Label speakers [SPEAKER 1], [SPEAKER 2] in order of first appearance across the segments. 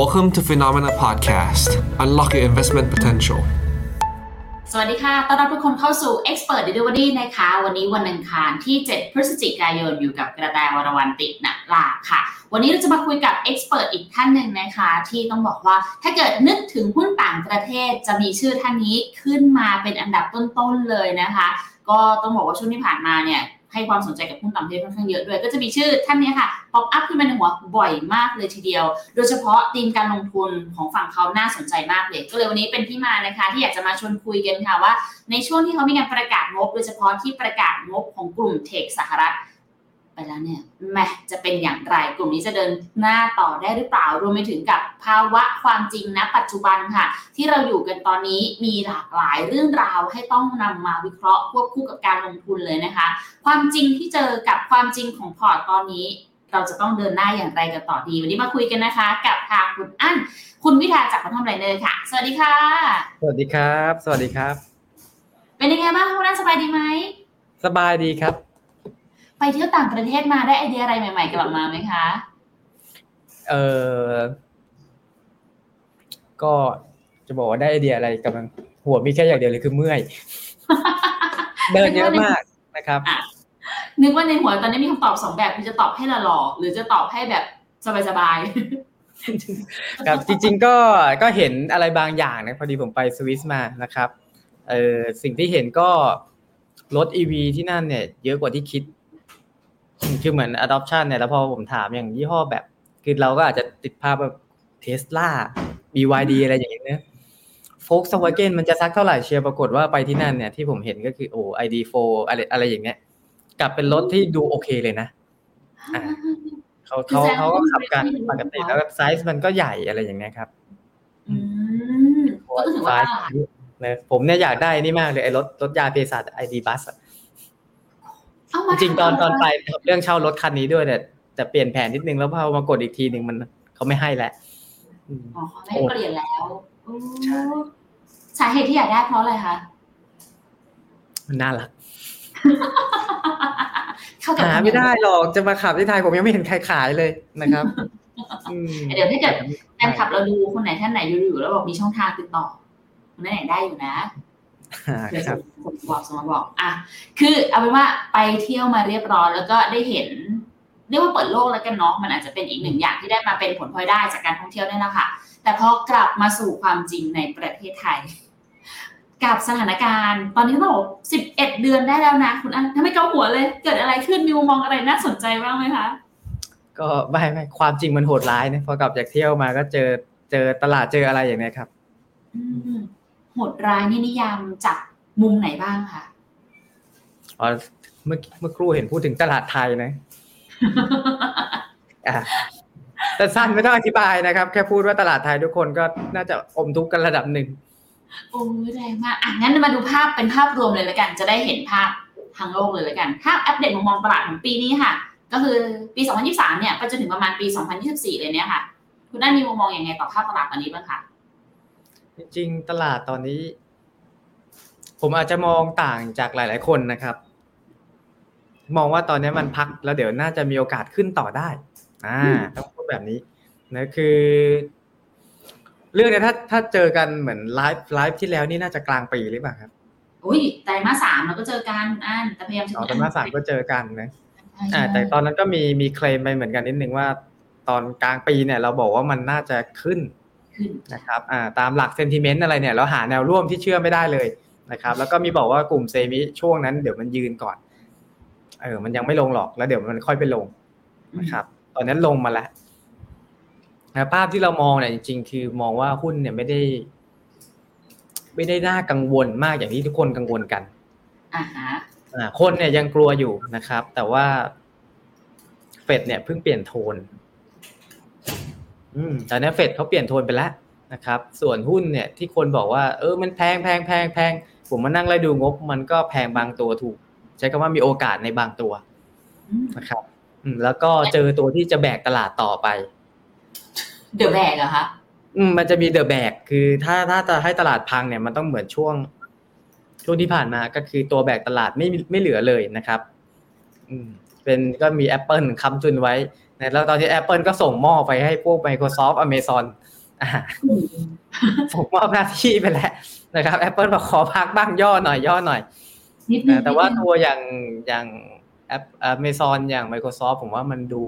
[SPEAKER 1] Welcome to Phenomena Podcast. Unlock your investment potential.
[SPEAKER 2] สวัสดีค่ะ ต้อนรับทุกคนเข้าสู่ Expert Delivery นะคะ วันนี้วันอังคารที่ 7 พฤศจิกายน อยู่กับกระแตวรวรรณติณลาค่ะ วันนี้เราจะมาคุยกับ Expert อีกท่านหนึ่งนะคะ ที่ต้องบอกว่าถ้าเกิดนึกถึงหุ้นต่างประเทศจะมีชื่อท่านนี้ขึ้นมาเป็นอันดับต้นๆเลยนะคะ ก็ต้องบอกว่าช่วงที่ผ่านมาเนี่ย ให้ความสนใจกับหุ้นต่างประเทศค่อนข้างเยอะด้วย ก็จะมีชื่อท่านนี้ค่ะป๊อปอัพขึ้นมาในหัวบ่อยมากเลยทีเดียว โดยเฉพาะธีมการลงทุนของฝั่งเขาน่าสนใจมากเลย ก็เลยวันนี้เป็นที่มานะคะ ที่อยากจะมาชวนคุยกันค่ะว่า ในช่วงที่เขามีการประกาศงบ โดยเฉพาะที่ประกาศงบของกลุ่มเทคสหรัฐ ไปแล้วเนี่ยแหมจะเป็นอย่างไรกลุ่มนี้จะเดินหน้าต่อได้หรือเปล่ารวมไปถึงกับภาวะความจริงณปัจจุบันค่ะ ที่เราอยู่กันตอนนี้มีหลากหลายเรื่องราวให้ต้องนำมาวิเคราะห์ควบคู่กับการลงทุนเลยนะคะ ความจริงที่เจอกับความจริงของพอร์ตตอนนี้ เราจะต้องเดินหน้าอย่างไรกันต่อดี วันนี้มาคุยกันนะคะ กับทางคุณอั้นคุณวิทาจากพัฒนไรเนอร์ค่ะ สวัสดีค่ะ
[SPEAKER 3] สวัสดีครับ สวัสดีครับ
[SPEAKER 2] เป็นยังไงบ้างคุณอั้นสบายดีไหม
[SPEAKER 3] สบายดีครับ
[SPEAKER 2] ไป เที่ยวต่างประเทศมาได้ไอเดียอะไรใหม่ๆกลับมาไหมคะ
[SPEAKER 3] เออก็จะบอกว่าได้ไอเดียอะไรกำลังหัวมีแค่อย่างเดียวเลยคือเมื่อย เดินเยอะมากนะครับ
[SPEAKER 2] นึกว่าในหัวตอนนี้มีคำตอบสองแบบคือจะตอบให้หล่อๆหรือจะตอบให้แบบสบาย
[SPEAKER 3] ครับจริง ๆ ก็ก็เห็นอะไรบางอย่างนะพอดีผมไปสวิสมานะครับเออสิ่งที่เห็นก็รถ EV ที่นั่นเนี่ย เยอะกว่าที่คิด คือเหมือน adoption เนี่ยแล้วพอผมถามอย่างยี่ห้อแบบ คือเราก็อาจจะติดภาพแบบเทสลา BYD อะไรอย่างเงี้ยนะโฟกสวาเกนมันจะซักเท่าไหร่เชียร์ปรากฏว่าไปที่นั่นเนี่ยที่ผมเห็นก็คือโอ้ ID4 อะไรอะไรอย่างเงี้ยกลับเป็นรถที่ดูโอเคเลยนะอ่าเขาเขาเขาก็ขับกันปกติแล้วแบบไซส์มันก็ใหญ่อะไรอย่างเงี้ยครับ
[SPEAKER 2] ๆอืมก็ถือว่า
[SPEAKER 3] ไซส์เนี่ยผมเนี่ยอยากได้นี่มากเลยไอ้รถรถยาเภสัชไอดีบัส
[SPEAKER 2] เอา
[SPEAKER 3] จ
[SPEAKER 2] มา
[SPEAKER 3] ริงๆตอนตอนไปเรื่องเช่ารถคันนี้ด้วยเนี่ยแต่เปลี่ยนแผนนิดนึงแล้วพอมากดอีกทีหนึ่งมันเขาไม่ให้แล้วอืม
[SPEAKER 2] อ๋อเขาไม่ให้เปลี่ยนแล้วโอ้
[SPEAKER 3] ใช่
[SPEAKER 2] สาเหตุที่อยากได้เพราะอะไรคะ
[SPEAKER 3] มันน่ารัก
[SPEAKER 2] เข้ากับ
[SPEAKER 3] หาไม่ได้หรอกจะมาขับที่ไทยผมยังไม่เห็นใครขายเลยนะครับอืม
[SPEAKER 2] เดี๋ยวถ้าเกิดแฟนคลับเราดูคนไหนท่านไหนอยู่ๆแล้วบอกมีช่องทางติดต่อคนไหนได้อยู่นะ
[SPEAKER 3] อ่า
[SPEAKER 2] เดี๋ยว
[SPEAKER 3] ครับ
[SPEAKER 2] ส่งบอกส่งมาบอก อะ คือเอาเป็นว่าไปเที่ยวมาเรียบร้อยแล้วก็ได้เห็นเรียกว่าเปิดโลกแล้วกันเนาะมันอาจจะเป็นอีกหนึ่งอย่างที่ได้มาเป็นผลพลอยได้จากการท่องเที่ยวนี่แหละค่ะ แต่พอกลับมาสู่ความจริงในประเทศไทย กับสถานการณ์ ตอนนี้ต้องบอกสิบเอ็ดเดือนได้แล้วนะ คุณอันทำไมเกาหัวเลย เกิดอะไรขึ้นมีมุมมองอะไรน่าสนใจบ้างไหมคะ
[SPEAKER 3] ก็ไม่ไม่ความจริงมันโหดร้ายนะพอกลับจากเที่ยวมาก็เจอเจอตลาดเจออะไรอย่างเนี้ยครับ
[SPEAKER 2] อืม โหดร้ายนี่นิยามจากมุมไหนบ้างคะ
[SPEAKER 3] อ๋อเมื่อเมื่อครู่เห็นพูดถึงตลาดไทยนะอะแต่สั้นไม่ต้องอธิบายนะครับ แค่พูดว่าตลาดไทยทุกคนก็น่าจะอมทุกข์กันระดับหนึ่ง
[SPEAKER 2] โอ้ยแรงมากอะงั้นมาดูภาพเป็นภาพรวมเลยแล้วกัน จะได้เห็นภาพทางโลกเลยแล้วกันภาพอัปเดตมุมมองตลาดของปีนี้ค่ะ ก็คือปี 2023 เนี่ยไปจนถึงประมาณปี 2024 เลยเนี่ยค่ะ คุณได้มีมุมมองยังไงต่อภาพตลาดตอนนี้บ้างคะ
[SPEAKER 3] จริงๆตลาดตอนนี้ ผมอาจจะมองต่างจากหลาย ๆ คนนะครับ มองว่าตอนนี้มันพักแล้วเดี๋ยวน่าจะมีโอกาสขึ้นต่อได้อ่าต้องพูดแบบนี้นะคือ เรื่องเนี้ยถ้าถ้าเจอกันเหมือนไลฟ์ไลฟ์ที่แล้วนี่น่าจะกลางปีหรือเปล่าครับ
[SPEAKER 2] อุ้ยไตรมาสสามเราก็เจอกันคุณอันแต่พยายามจะ
[SPEAKER 3] อ๋อแต่มาสามก็เจอกันนะ
[SPEAKER 2] ใช่
[SPEAKER 3] อ่าแต่ตอนนั้นก็มีมีเคลมไปเหมือนกันนิดนึงว่า ตอนกลางปีเนี่ย เราบอกว่ามันน่าจะขึ้น
[SPEAKER 2] ขึ้น
[SPEAKER 3] นะครับอ่าตามหลักเซนติเมนต์อะไรเนี่ยเราหาแนวร่วมที่เชื่อไม่ได้เลยนะครับแล้วก็มีบอกว่ากลุ่มเซมิช่วงนั้นเดี๋ยวมันยืนก่อนเออมันยังไม่ลงหรอกแล้วเดี๋ยวมันค่อยไปลงนะครับตอนนั้นลงมาแล้วนะภาพที่เรามองเนี่ยจริง ๆ คือมองว่าหุ้นเนี่ยไม่ได้ ไม่ได้น่ากังวลมากอย่างที่ทุกคนกังวลกัน
[SPEAKER 2] อ่าฮะ
[SPEAKER 3] อ่าคนเนี่ยยังกลัวอยู่นะครับ แต่ว่าเฟดเนี่ยเพิ่งเปลี่ยนโทน อืมตอนนี้เฟดเขาเปลี่ยนโทนไปแล้วนะครับ ส่วนหุ้นเนี่ยที่คนบอกว่าเออมันแพงแพงแพงแพงผมมานั่งไล่ดูงบ มันก็แพงบางตัวถูก ใช้คำว่ามีโอกาสในบางตัว
[SPEAKER 2] อืม
[SPEAKER 3] นะครับอืมแล้วก็เจอตัวที่จะแบกตลาดต่อไป
[SPEAKER 2] เดอะแบกอะคะ
[SPEAKER 3] อืมมันจะมีเดอะแบกคือถ้าถ้าจะให้ตลาดพังเนี่ยมันต้องเหมือนช่วง ช่วงที่ผ่านมาก็คือตัวแบกตลาดไม่มีไม่เหลือเลยนะครับ อืม เป็นก็มี Apple ค้ำจุนไว้นะ แล้วตอนที่ Apple ก็ส่งหม้อไปให้พวก Microsoft Amazon อ่าผมมอบหน้าที่ไปแล้วนะครับ Apple บอกขอพักบ้างย่อหน่อยย่อหน่อย
[SPEAKER 2] นิดนึง
[SPEAKER 3] แต่ว่าตัวอย่างอย่างแอป Amazon อย่าง Microsoft ผมว่ามันดู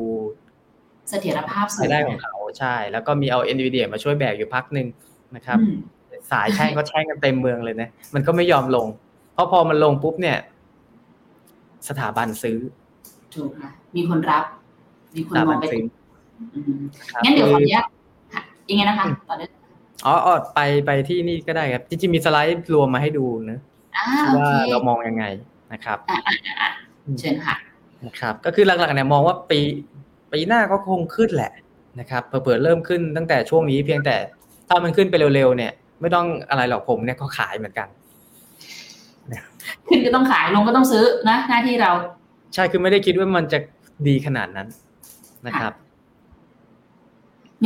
[SPEAKER 2] เสถียรภาพสู
[SPEAKER 3] รางยได้ของเขาใช่ แล้วก็มีเอา Nvidia มาช่วยแบกอยู่พักหนึ่งนะครับ
[SPEAKER 2] อืม
[SPEAKER 3] สายแช่งก็แช่งกันเต็มเมืองเลยนะ มันก็ไม่ยอมลง เพราะพอมันลงปุ๊บเนี่ย สถาบันซื้อ
[SPEAKER 2] ถูกค่ะ มีคนรับ มีคน
[SPEAKER 3] สถาม
[SPEAKER 2] อ
[SPEAKER 3] บั
[SPEAKER 2] ง
[SPEAKER 3] น
[SPEAKER 2] ไป
[SPEAKER 3] ซื้อ
[SPEAKER 2] อืม
[SPEAKER 3] ครับ
[SPEAKER 2] งั้นเดี๋ยวขออนุญาตค่ะยังไงนะคะต่อเนื่อง
[SPEAKER 3] อ๋ออ๋อไปไปที่นี่ก็ได้ครับ จริงๆมีสไลด์รวมมาให้ดูนะ
[SPEAKER 2] อ่าโอ
[SPEAKER 3] ว่า
[SPEAKER 2] เค
[SPEAKER 3] เรามองยังไงนะครับ
[SPEAKER 2] อ่าอ่าอ่าเชิญค่ะ
[SPEAKER 3] นะครับ ก็คือหลักๆเนี่ยมองว่าปีปีหน้าก็คงขึ้นแหละนะครับเผื่อๆเริ่มขึ้นตั้งแต่ช่วงนี้เพียงแต่ถ้ามันขึ้นไปเร็วๆเนี่ย ไม่ต้องอะไรหรอกผมเนี่ยก็ขายเหมือนกัน
[SPEAKER 2] ขึ้นก็ต้องขายลงก็ต้องซื้อนะหน้าที่เรา
[SPEAKER 3] ใช่คือไม่ได้คิดว่ามันจะดีขนาดนั้น นะครับ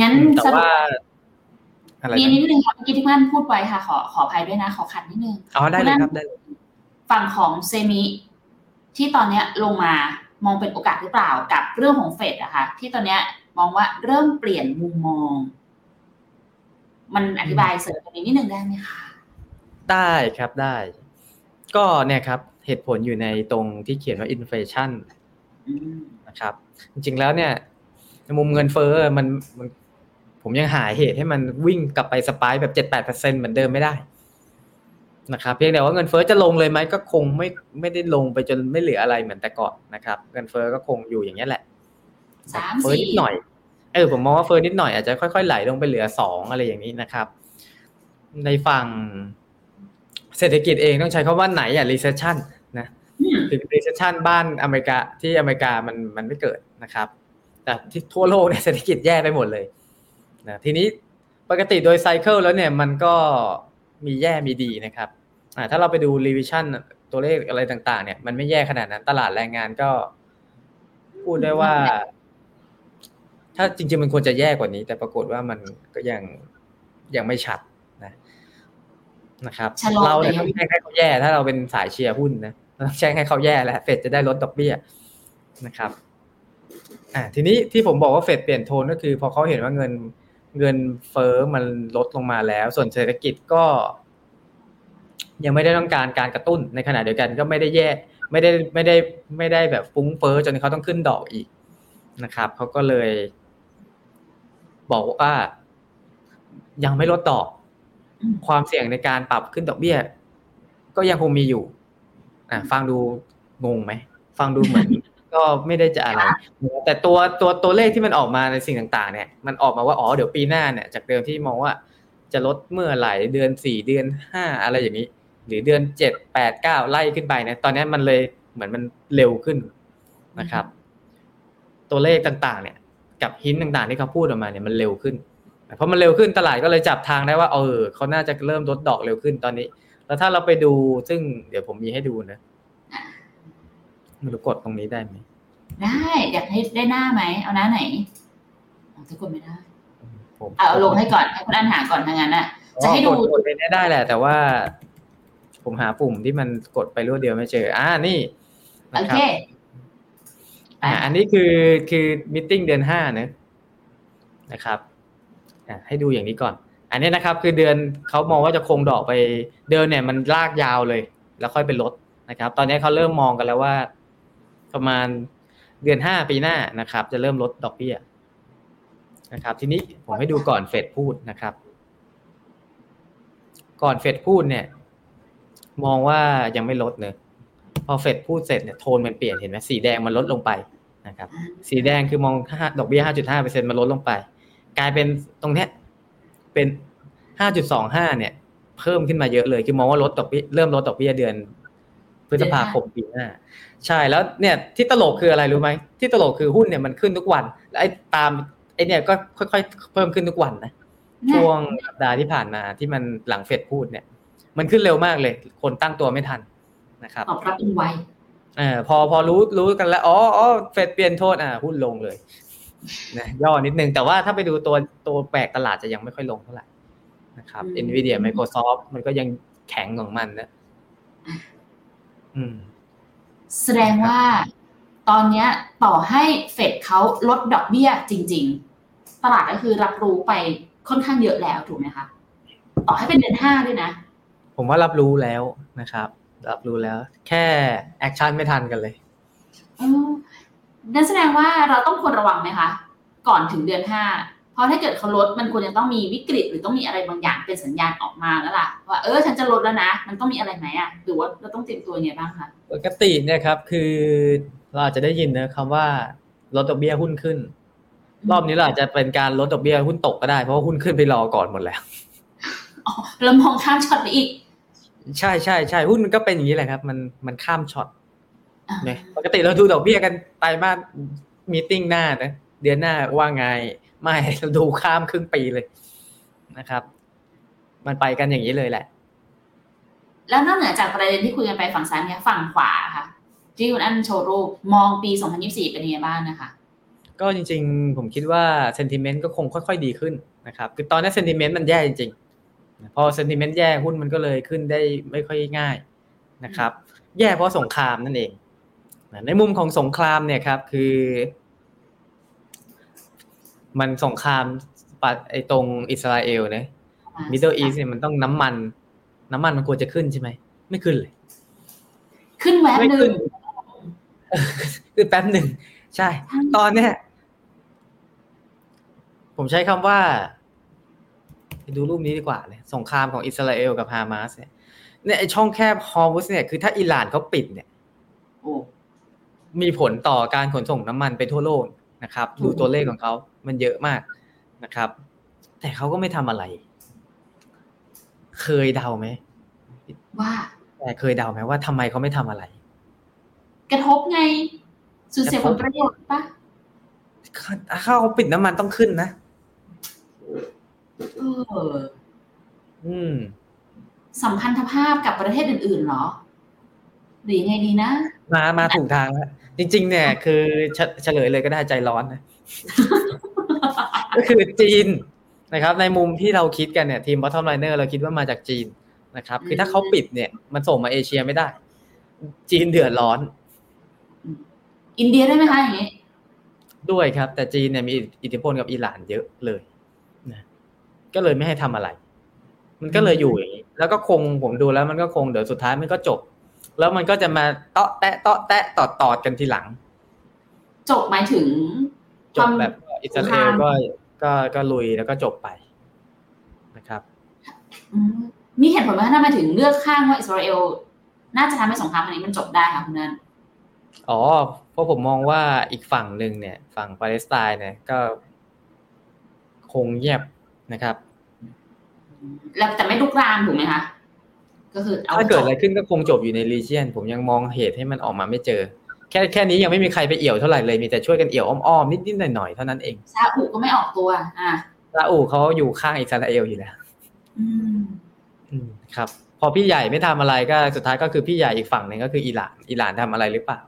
[SPEAKER 2] งั้น
[SPEAKER 3] แต่
[SPEAKER 2] สรุป
[SPEAKER 3] ว่าอะไร
[SPEAKER 2] มี
[SPEAKER 3] นะ
[SPEAKER 2] นิดนึงค่ะเมื่อกี้ที่ท่านพูดไว้ค่ะ ขอขออภัยด้วยนะ ขอขัดนิดนึง
[SPEAKER 3] อ๋อได้เลยครับได้เลย
[SPEAKER 2] ฝั่งของเซมิที่ตอนเนี้ยลงมามองเป็นโอกาสหรือเปล่ากับเรื่องของเฟดอะค่ะ ที่ตอนเนี้ยมองว่าเริ่มเปลี่ยนมุมมอง มันอธิบายเสริมตรงนี้นิดนึงได้ไหมคะ
[SPEAKER 3] ได้ครับได้ ก็เนี่ยครับ เหตุผลอยู่ในตรงที่เขียนว่า inflation
[SPEAKER 2] อืม
[SPEAKER 3] นะครับ จริงๆแล้วเนี่ยในมุมเงินเฟ้อมันมัน ผมยังหาเหตุให้มันวิ่งกลับไปสปายแบบเจ็ดแปดเปอร์เซ็นเหมือนเดิมไม่ได้นะครับเพียงแต่ว่าเงินเฟ้อจะลงเลยไหมก็คงไม่ไม่ได้ลงไปจนไม่เหลืออะไรเหมือนแต่ก่อนนะครับ เงินเฟ้อก็คงอยู่อย่างนี้ยแหละ
[SPEAKER 2] สาม
[SPEAKER 3] เฟ้อ
[SPEAKER 2] สี่
[SPEAKER 3] นิดหน่อยเออผมมองว่าเฟ้อนิดหน่อยอาจจะค่อยๆไหลลงไปเหลือสองอะไรอย่างนี้นะครับ ในฝั่งเศรษฐกิจเองต้องใช้คำว่าไหนอะ recession นะ
[SPEAKER 2] อืม
[SPEAKER 3] ถึง recession บ้านอเมริกาที่อเมริกามันมันไม่เกิดนะครับ แต่ที่ทั่วโลกเนี่ยเศรษฐกิจแย่ไปหมดเลยนะทีนี้ปกติโดยไซเคิลแล้วเนี่ยมันก็มีแย่มีดีนะครับอ่าถ้าเราไปดู revision ตัวเลขอะไรต่างๆ เนี่ยมันไม่แย่ขนาดนั้น ตลาดแรงงานก็ พูดได้ว่า ถ้าจริง ๆ มันควรจะแย่กว่านี้ แต่ปรากฏว่ามันก็ยังยังไม่ชัดนะ นะครับ
[SPEAKER 2] ชะลอ
[SPEAKER 3] เราเนี่ย
[SPEAKER 2] แต่ยั
[SPEAKER 3] ต้องงแจ้งให้เขาแย่ถ้าเราเป็นสายเชียร์หุ้นนะเรา ต้องแจ้งให้เขาแย่แล้วเฟดจะได้ลดดอกเบี้ยนะครับอ่าทีนี้ที่ผมบอกว่าเฟดเปลี่ยนโทนก็คือพอเขาเห็นว่าเงินเงินเฟ้อมันลดลงมาแล้ว ส่วนเศรษฐกิจก็ ยังไม่ได้ต้องการการกระตุ้นในขณะเดียวกันก็ไม่ได้แย่ไม่ได้ไม่ได้ไม่ได้แบบฟุ้งเฟ้อจนเขาต้องขึ้นดอกอีกนะครับเขาก็เลย บอกว่ายังไม่ลดดอก
[SPEAKER 2] อืม
[SPEAKER 3] ความเสี่ยงในการปรับขึ้นดอกเบี้ย ก็ยังคงมีอยู่ อะฟังดูงงไหมฟังดูเหมือน ก็ไม่ได้จะอะไร แต่ตัวตัวตัวเลขที่มันออกมาในสิ่งต่าง ๆ เนี่ยมันออกมาว่าอ๋อเดี๋ยวปีหน้าเนี่ย จากเดิมที่มองว่าจะลดเมื่อไหร่เดือนสี่เดือนห้าอะไรอย่างนี้ หรือเดือนเจ็ดแปดเก้าไล่ขึ้นไปเนี่ยตอนนี้มันเลยเหมือนมันเร็วขึ้นนะครับ ตัวเลขต่างๆ เนี่ย กับหินต่างๆ ที่เขาพูดออกมาเนี่ยมันเร็วขึ้นเพราะมันเร็วขึ้นตลาดก็เลยจับทางได้ว่าเออเขาน่าจะเริ่มลดดอกเร็วขึ้นตอนนี้ แล้วถ้าเราไปดูซึ่งเดี๋ยวผมมีให้ดูนะไม่รู้กดตรงนี้ได้ไหม
[SPEAKER 2] ได้ อยากให้ได้หน้าไหม เอาหน้าไหนเอาทุกคนไม่ได้
[SPEAKER 3] ผม
[SPEAKER 2] เอาเอาลงให้ก่อนให้คุณอันหาก่อนทางนั้นน่ะ จะให้ดู
[SPEAKER 3] อ๋อกกดในนี้ได้แหละ แต่ว่า ผมหาปุ่มที่มันกดไปรวดเดียวไม่เจอ อ่านี่
[SPEAKER 2] โอ
[SPEAKER 3] นะครั
[SPEAKER 2] เค
[SPEAKER 3] บอ่า อันนี้คือคือมิ팅เดือนห้านะนะครับ อ่าให้ดูอย่างนี้ก่อน อันนี้นะครับคือเดือนเขามองว่าจะคงดอกไปเดินเนี่ยมันลากยาวเลย แล้วค่อยไปลดนะครับ ตอนนี้เขาเริ่มมองกันแล้วว่า ประมาณเดือนห้าปีหน้านะครับ จะเริ่มลดดอกเบี้ยนะครับ ทีนี้ผมให้ดูก่อนเฟดพูดนะครับ ก่อนเฟดพูดเนี่ย มองว่ายังไม่ลดเนอะพอเฟดพูดเสร็จเนี่ยโทนมันเปลี่ยนเห็นไหมสีแดงมันลดลงไปนะครับ สีแดงคือมองห้าดอกเบี้ย 5.5เปอร์เซ็นต์มันลดลงไป กลายเป็นตรงเนี้ย เป็น 5.25 เนี่ย เพิ่มขึ้นมาเยอะเลย คือมองว่าลดดอกเบี้ยเริ่มลดดอกเบี้ยเดือน พฤษภาคมปีหน้า ใช่แล้วเนี่ยที่ตลกคืออะไรรู้ไหมที่ตลกคือหุ้นเนี่ยมันขึ้นทุกวันแล้วไอ้ตามไอ้เนี่ยก็ค่อยๆ เพิ่มขึ้นทุกวันนะช่วงสัปดาห์ที่ผ่านมาที่มันหลังเฟดพูดเนี่ย มันขึ้นเร็วมากเลย คนตั้งตัวไม่ทันนะครับ
[SPEAKER 2] ตอบรับเป็นไว
[SPEAKER 3] เออพอพอรู้รู้กันแล้วอ๋ออ๋อเฟดเปลี่ยนโทษอ่าหุ้นลงเลย นะย่อนิดนึง แต่ว่าถ้าไปดูตัวตัวแปลกตลาดจะยังไม่ค่อยลงเท่าไหร่นะครับ Nvidia Microsoft มันก็ยังแข็งของมันนะอืม
[SPEAKER 2] แสดงว่าตอนเนี้ยต่อให้เฟดเขาลดดอกเบี้ยจริง ๆ ตลาดก็คือรับรู้ไปค่อนข้างเยอะแล้วถูกไหมคะต่อให้เป็นเดือนห้าด้วยนะ
[SPEAKER 3] ผมว่ารับรู้แล้วนะครับ รับรู้แล้ว แค่แอคชั่นไม่ทันกันเลย
[SPEAKER 2] ออ นั่นแสดงว่าเราต้องควรระวังไหมคะ ก่อนถึงเดือนห้าเพราะถ้าเกิดเขาลดมันควรจะต้องมีวิกฤต หรือต้องมีอะไรบางอย่างเป็นสัญญาณออกมาแล้วล่ะว่าเออฉันจะลดแล้วนะ มันต้องมีอะไรไหมอะหรือว่าเราต้องเตรียมตัวยังไงบ้างคะ
[SPEAKER 3] ปกติเนี่ยครับคือเราอาจจะได้ยินนะคำว่าลดดอกเบี้ยหุ้นขึ้น รอบนี้เราอาจจะเป็นการลดดอกเบี้ยหุ้นตกก็ได้เพราะว่าหุ้นขึ้นไปรอก่อนหมดแล้ว
[SPEAKER 2] อ๋อเรามองข้ามช็อตไปอีก
[SPEAKER 3] ใช่ใช่ใช่หุ้นมันก็เป็นอย่างนี้แหละครับ มันมันข้ามช็อต
[SPEAKER 2] อ่า
[SPEAKER 3] เนี่ยปกติเราดูดอกเบี้ยกันไตรมาสมีติ้งหน้านะเดือนหน้าว่าไงไม่เราดูข้ามครึ่งปีเลยนะครับ มันไปกันอย่างนี้เลยแหละ
[SPEAKER 2] แล้วนอกเหนือจากประเด็นที่คุยกันไปฝั่งซ้ายเนี่ยฝั่งขวาค่ะที่คุณอันโชว์รูปมองปี 2024 เป็นยังไงบ้างนะคะ
[SPEAKER 3] ก็จริงๆ ผมคิดว่า sentiment ก็คงค่อยๆ ดีขึ้นนะครับ คือตอนนี้ sentiment มันแย่จริงๆ พอ sentiment แย่หุ้นมันก็เลยขึ้นได้ไม่ค่อยง่ายนะครับ แย่เพราะสงครามนั่นเอง ในมุมของสงครามเนี่ยครับคือ มันสงครามปะไอตรงอิสราเอลนะ Middle East เนี่ยมันต้องน้ำมัน น้ำมันมันควรจะขึ้นใช่ไหม ไม่ขึ้นเลย
[SPEAKER 2] ขึ้นแวบ
[SPEAKER 3] ไม่
[SPEAKER 2] หนึ่
[SPEAKER 3] ขึ้
[SPEAKER 2] ง
[SPEAKER 3] นคือแป๊บหนึ่ง ใช่ ตอนเนี้ยผมใช้คำว่าไปดูรูปนี้ดีกว่าเลยสงครามของอิสราเอลกับฮามาสเนี่ยเนี่ยไอช่องแคบฮอร์มุสเนี่ยคือถ้าอิหร่านเขาปิดเนี่ย
[SPEAKER 2] โอ้
[SPEAKER 3] มีผลต่อการขนส่งน้ำมันไปทั่วโลกนะครับ ดูตัวเลขของเขามันเยอะมากนะครับ แต่เขาก็ไม่ทำอะไร เคยเดาไหม
[SPEAKER 2] ว่า
[SPEAKER 3] แต่เคยเดาไหมว่าทำไมเขาไม่ทำอะไร
[SPEAKER 2] กระทบไงสูญเสียผลประโยชน์ปะ
[SPEAKER 3] ถ้าเขาปิดน้ำมันต้องขึ้นนะ
[SPEAKER 2] เออ
[SPEAKER 3] อืม
[SPEAKER 2] สัมพันธภาพกับประเทศอื่นๆเหรอ หรือยังไงดีนะ
[SPEAKER 3] มามาถูกทางแล้วจริง ๆ เนี่ย คือเฉเฉลยเลยก็ได้ใจร้อนนะก็คือจีนนะครับ ในมุมที่เราคิดกันเนี่ยทีม bottom liner เราคิดว่ามาจากจีนนะครับ คือถ้าเขาปิดเนี่ย มันส่งมาเอเชียไม่ได้ จีนเดือดร้อน
[SPEAKER 2] อินเดียได้ไหมคะอย่างนี้
[SPEAKER 3] ด้วยครับ แต่จีนเนี่ยมีอิทธิพลกับอิหร่านเยอะเลยนะก็เลยไม่ให้ทำอะไร มันก็เลยอยู่อย่างนี้ แล้วก็คงผมดูแล้วมันก็คงเดี๋ยวสุดท้ายมันก็จบ แล้วมันก็จะมาเตาะแตะเตาะแตะต่อต่อกันทีหลัง
[SPEAKER 2] จบหมายถึง
[SPEAKER 3] จบแบบอิสราเอลก็ก็ก็ลุยแล้วก็จบไปนะครับ
[SPEAKER 2] อืมมีเหตุผลไหมคะทำไมถึงเลือกข้างว่าอิสราเอลน่าจะทำให้สงครามครั้งนี้มันจบได้ค่ะคุณนัน
[SPEAKER 3] อ๋อ เพราะผมมองว่าอีกฝั่งหนึ่งเนี่ย ฝั่งปาเลสไตน์เนี่ยก็คงเงียบนะครับ
[SPEAKER 2] แล้วแต่ไม่ลุกรามถูกไหมคะ ก็คือเอา
[SPEAKER 3] ถ้าเกิดอะไร
[SPEAKER 2] จบ
[SPEAKER 3] ขึ้นก็คงจบอยู่ในรีเจียนผมยังมองเหตุให้มันออกมาไม่เจอ แค่แค่นี้ยังไม่มีใครไปเอี่ยวเท่าไหร่เลยมีแต่ช่วยกันเอี่ยวอ้อมๆนิดๆหน่อยๆเท่านั้นเอง
[SPEAKER 2] ซาอุก็ไม่ออกตัว อะ
[SPEAKER 3] ซาอุเขาอยู่ข้างอิสราเอลอยู่แล้ว
[SPEAKER 2] อืม
[SPEAKER 3] อืมครับ พอพี่ใหญ่ไม่ทำอะไรก็สุดท้ายก็คือพี่ใหญ่อีกฝั่งหนึ่งก็คืออิหร่านอิหร่านทำอะไรหรือเปล่า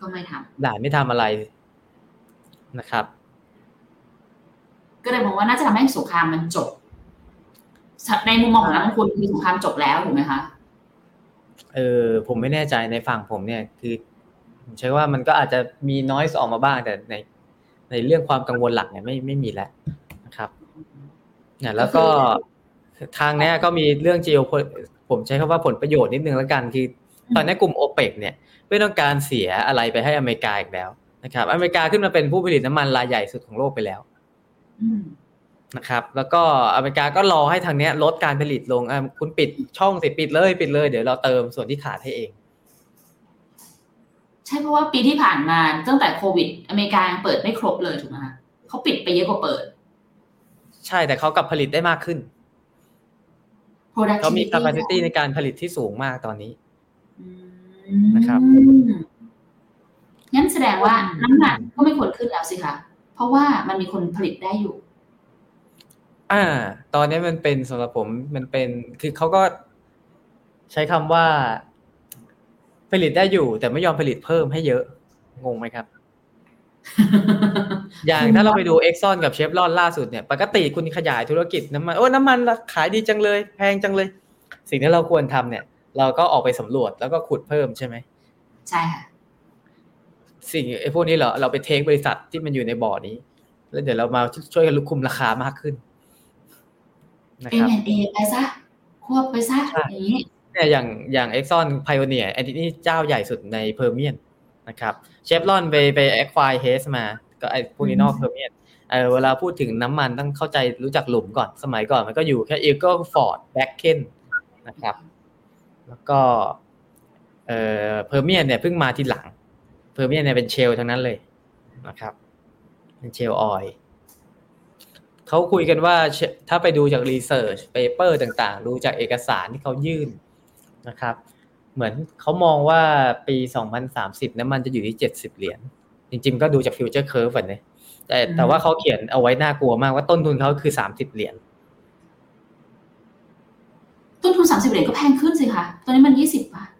[SPEAKER 2] ก็ไม่ทำ
[SPEAKER 3] อิหร่านไม่ทำอะไรนะครับ
[SPEAKER 2] ก็เลยมองว่าน่าจะทำให้สงครามมันจบ ในมุมมองของนักลงทุนคือสงครามจบแล้วถูกไหมคะ
[SPEAKER 3] เออผมไม่แน่ใจในฝั่งผมเนี่ยคือผมใช้ว่ามันก็อาจจะมีน้อยออกมาบ้างแต่ในในเรื่องความกังวลหลักเนี่ยไม่ไม่มีแล้วนะครับเนี่ยแล้วก็ทางเนี้ยก็มีเรื่อง geo ผมใช้คำว่าผลประโยชน์นิดนึงแล้วกันคือ ตอนนี้กลุ่มโอเปกเนี่ย ไม่ต้องการเสียอะไรไปให้อเมริกาอีกแล้วนะครับ อเมริกาขึ้นมาเป็นผู้ผลิตน้ำมันรายใหญ่สุดของโลกไปแล้ว
[SPEAKER 2] อืม
[SPEAKER 3] นะครับ แล้วก็อเมริกาก็รอให้ทางเนี้ยลดการผลิตลงอะคุณปิดช่องสิปิดเลยปิดเลย เดี๋ยวเราเติมส่วนที่ขาดให้เอง
[SPEAKER 2] ใช่เพราะว่าปีที่ผ่านมาตั้งแต่โควิด อเมริกายังเปิดไม่ครบเลยถูกไหมคะเขาปิดไปเยอะกว่าเปิด
[SPEAKER 3] ใช่แต่เขากลับผลิตได้มากขึ้นเขามี capacity ในการผลิตที่สูงมากตอนนี้
[SPEAKER 2] อืม
[SPEAKER 3] นะครับ
[SPEAKER 2] งั้นแสดงว่าน้ำมันก็ไม่ควรขึ้นแล้วสิคะเพราะว่ามันมีคนผลิตได้อยู่
[SPEAKER 3] อ่า ตอนนี้มันเป็นสำหรับผมมันเป็นคือเขาก็ใช้คำว่า ผลิตได้อยู่ แต่ไม่ยอมผลิตเพิ่มให้เยอะ งงไหมครับ อย่างถ้าเราไปดูเอ็กซอนกับเชฟรอนล่าสุดเนี่ย ปกติคุณขยายธุรกิจน้ำมัน โอ้น้ำมันขายดีจังเลย แพงจังเลย สิ่งที่เราควรทำเนี่ย เราก็ออกไปสำรวจแล้วก็ขุดเพิ่มใช่ไหม
[SPEAKER 2] ใช่ค่ะ
[SPEAKER 3] สิ่งไอ้พวกนี้เหรอเราไป take บริษัทที่มันอยู่ในบ่อนี้ แล้วเดี๋ยวเรามาช่วยกันลุกคุมราคามากขึ้น นะครับ
[SPEAKER 2] M&A ไปซะ ควบไปซะ
[SPEAKER 3] ใช่
[SPEAKER 2] อย่างนี้
[SPEAKER 3] เนี่ยอย่างอย่าง Exxon Pioneer อันนี้เจ้าใหญ่สุดใน Permian นะครับเชฟรอนไปไป acquire Hess มา ก็ไอ้พวกนี้นอก Permianเออเวลาพูดถึงน้ำมันต้องเข้าใจรู้จักหลุมก่อนสมัยก่อนมันก็อยู่แค่ Eagle Ford b a c k e n นะครับ แล้วก็เออ Permian เนี่ยเพิ่งมาทีหลัง Permian เนี่ยเป็น shale ทั้งนั้นเลยนะครับเป็น shale oil เขาคุยกันว่าเชถ้าไปดูจาก research paper ต่างๆ ดูจากเอกสารที่เขายื่นนะครับ เหมือนเขามองว่าปี 2030น้ำมันจะอยู่ที่ 70 เหรียญจริงๆ ก็ดูจาก future curve อะเนี่ยแต่แต่ว่าเขาเขียนเอาไว้น่ากลัวมากว่าต้นทุนเขาคือ30เหรียญ
[SPEAKER 2] ต้นทุน30เหรียญก็แพงขึ้นสิคะตอนนี้มัน20บาท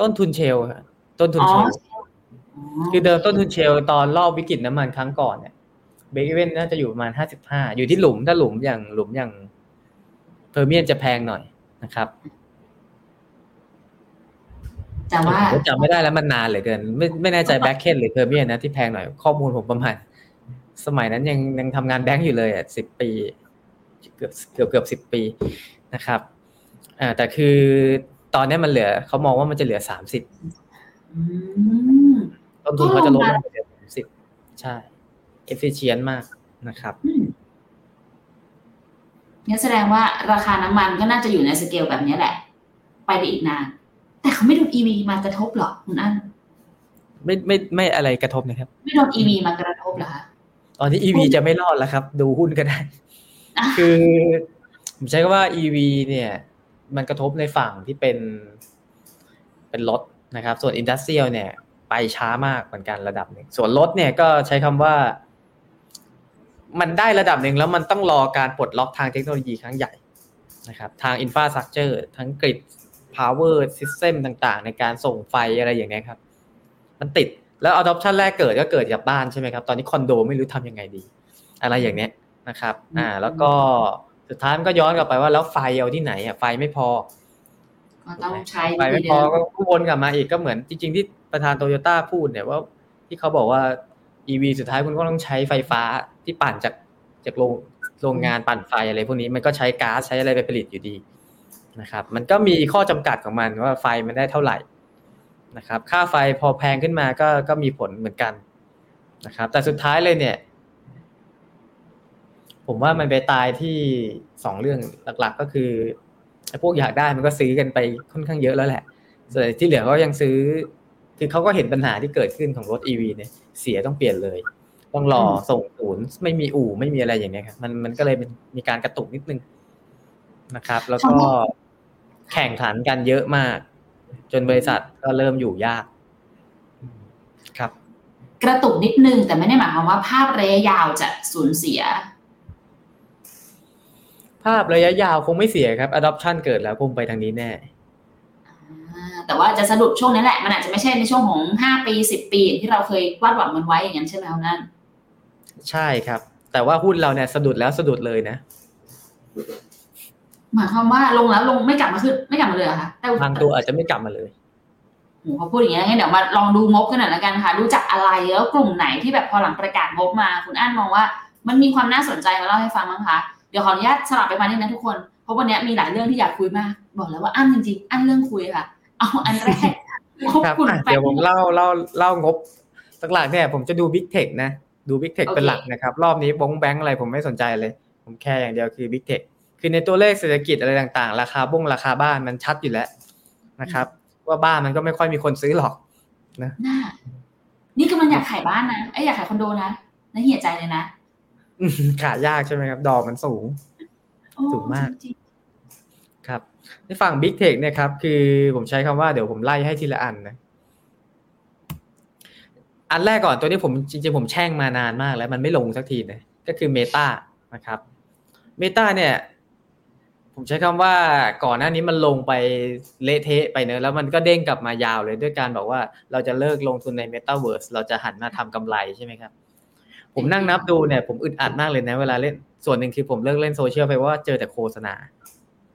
[SPEAKER 3] ต้นทุน shale ครับต้นทุน
[SPEAKER 2] อ๋อ
[SPEAKER 3] shale คือเดิมต้นทุน shale ตอนรอบวิกฤตน้ำมันครั้งก่อนเนี่ย break-even น่าจะอยู่ประมาณ55อยู่ที่หลุมถ้าหลุมอย่างหลุมอย่าง Permian จะแพงหน่อยนะครับ
[SPEAKER 2] แต่ว่า
[SPEAKER 3] ผมจำไม่ได้แล้วมันนานเหลือเกิน ไม่ไม่แน่ใจ Bakken หรือ Permian นะที่แพงหน่อยข้อมูลผมประมาณ สมัยนั้นยังยังทำงานแบงก์อยู่เลยอะสิบปี เกือบเกือบเกือบสิบปีนะครับอ่าแต่คือตอนนี้มันเหลือเขามองว่ามันจะเหลือสามสิบ
[SPEAKER 2] อืม
[SPEAKER 3] ต้นทุนเขาจะลด
[SPEAKER 2] ก็
[SPEAKER 3] ล
[SPEAKER 2] ล
[SPEAKER 3] ง
[SPEAKER 2] งมา
[SPEAKER 3] ไปเหลือสามสิบใช่ efficient มากนะครับ
[SPEAKER 2] อืมงั้นแสดงว่าราคาน้ำมันก็น่าจะอยู่ในสเกลแบบนี้แหละ ไปได้อีกนาน แต่เขาไม่โดน EV มากระทบหรอคุณอัน
[SPEAKER 3] ไม่ไม่ไม่อะไรกระทบนะครับ
[SPEAKER 2] ไม่โดน EV มากระทบเหรอคะ
[SPEAKER 3] ตอนนี้ EV จะไม่รอดแล้วครับ ดูหุ้นก็ได้
[SPEAKER 2] อะ
[SPEAKER 3] คือผมใช้คำว่า EV เนี่ย มันกระทบในฝั่งที่เป็นเป็นรถนะครับ ส่วนอินดัสเ i ียลเนี่ย ไปช้ามากเหมือนกันระดับหนึ่งส่วนรถเนี่ยก็ใช้คำว่า มันได้ระดับหนึ่งแล้วมันต้องรอการปลดล็อกทางเทคโนโลยีครั้งใหญ่นะครับทางอินฟ a าส t ั c เจอร์ทั้งกริด power system ต่างๆ ในการส่งไฟอะไรอย่างเงี้ยครับ มันติดแล้ว adoption แรกเกิดก็เกิดจากบ้านใช่ไหมครับ ตอนนี้คอนโดไม่รู้ทำยังไงดี อะไรอย่างเนี้ยนะครับอ่าแล้วก็สุดท้ายมันก็ย้อนกลับไปว่าแล้วไฟเอาที่ไหนอะไฟไม่พอ
[SPEAKER 2] ก็ต้องใช้
[SPEAKER 3] ไฟไม่
[SPEAKER 2] วิธี
[SPEAKER 3] พอ
[SPEAKER 2] เดิม
[SPEAKER 3] ก็วนกลับมาอีกก็เหมือนจริง ๆ ที่ประธานโตโยต้าพูดเนี่ยว่าที่เขาบอกว่า EV สุดท้ายคุณก็ต้องใช้ไฟฟ้า ที่ปั่นจากจากโรงโรงงานปั่นไฟอะไรพวกนี้มันก็ใช้ก๊าซใช้อะไรไปผลิตอยู่ดีนะครับ มันก็มีข้อจำกัดของมันว่าไฟมันได้เท่าไหร่นะครับ ค่าไฟพอแพงขึ้นมาก็ก็มีผลเหมือนกันนะครับ แต่สุดท้ายเลยเนี่ย ผมว่ามันไปตายที่สองเรื่องหลัก ๆ ก็คือไอ้พวกอยากได้มันก็ซื้อกันไปค่อนข้างเยอะแล้วแหละ ส่วนที่เหลือก็ยังซื้อ คือเขาก็เห็นปัญหาที่เกิดขึ้นของรถ EV เนี่ย เสียต้องเปลี่ยนเลย ต้องรอส่งศูนย์ไม่มีอู่ไม่มีอะไรอย่างเงี้ยครับมันมันก็เลยเป็นมีการกระตุกนิดนึงนะครับ แล้วก็แข่งขันกันเยอะมาก จนบริษัทก็เริ่มอยู่ยาก ครับ
[SPEAKER 2] กระตุกนิดนึง แต่ไม่ได้หมายความว่าภาพระยะยาวจะสูญเสีย
[SPEAKER 3] ภาพระยะยาวคงไม่เสียครับ adoption เกิดแล้วคงไปทางนี้แน่
[SPEAKER 2] อ่าแต่ว่าจะสะดุดช่วงนี้แหละ มันอาจจะไม่ใช่ในช่วงของห้าปีสิบปีอย่างที่เราเคยวาดหวังมันไว้อย่างนั้นใช่ไหมครับนั่น
[SPEAKER 3] ใช่ครับ แต่ว่าหุ้นเราเนี่ยสะดุดแล้วสะดุดเลยนะ
[SPEAKER 2] หมายความว่าลงแล้วลงไม่กลับมาขึ้นไม่กลับมาเลยเหรอคะแต่
[SPEAKER 3] บางตัวอาจจะไม่กลับมาเลย
[SPEAKER 2] โหเขาพูดอย่างนี้งั้นเดี๋ยวมาลองดูงบกันหน่อยละกันค่ะดูจากอะไรแล้วกลุ่มไหนที่แบบพอหลังประกาศงบมา คุณอั้นมองว่า มันมีความน่าสนใจมาเล่าให้ฟังมั้งคะเดี๋ยวขออนุญาตสลับไปมานิดนะทุกคนเพราะวันนี้มีหลายเรื่องที่อยากคุยมาก บอกแล้วว่าอั้นจริงๆอั้นเรื่องคุยค่ะ เอาอันแรกงบ
[SPEAKER 3] ครับ
[SPEAKER 2] กลุ่ม
[SPEAKER 3] อะ
[SPEAKER 2] แฟ
[SPEAKER 3] เดี๋ยวผมเล่าเล่าเล่างบหลักๆเนี่ยผมจะดู Big Tech นะ ดู Big Tech
[SPEAKER 2] โอเค
[SPEAKER 3] เป็นหลักนะครับ รอบนี้บงแบงค์อะไรผมไม่สนใจเลย ผมแค่อย่างเดียวคือ Big Tech คือในตัวเลขเศรษฐกิจอะไรต่างๆ ราคาบ้งราคาบ้านมันชัดอยู่แล้วนะครับ ว่าบ้านมันก็ไม่ค่อยมีคนซื้อหรอก
[SPEAKER 2] น่านี่กำลังอยากขายบ้านนะไอ้ยอยากขายคอนโดนะน่าเหี่ยใจเลยนะ
[SPEAKER 3] อืมขายยากใช่ไหมครับ ดอกมันสูง
[SPEAKER 2] โอ้
[SPEAKER 3] สูงมาก
[SPEAKER 2] จริง
[SPEAKER 3] ครับในฝั่ง Big Tech เนี่ยครับ คือผมใช้คำว่าเดี๋ยวผมไล่ให้ทีละอันนะ อันแรกก่อนตัวนี้ผมจริงๆผมแช่งมานานมากแล้วมันไม่ลงสักทีนะก็คือ Meta นะครับ Meta เนี่ย ผมใช้คำว่าก่อนหน้านี้มันลงไปเละเทะไปเนอะแล้วมันก็เด้งกลับมายาวเลยด้วยการบอกว่าเราจะเลิกลงทุนใน Metaverse เราจะหันมาทำกำไรใช่ไหมครับ ผมนั่งนับดูเนี่ยผมอึดอัดมากเลยนะเวลาเล่นส่วนหนึ่งคือผมเลิกเล่นโซเชียลไปเพราะว่าเจอแต่โฆษณา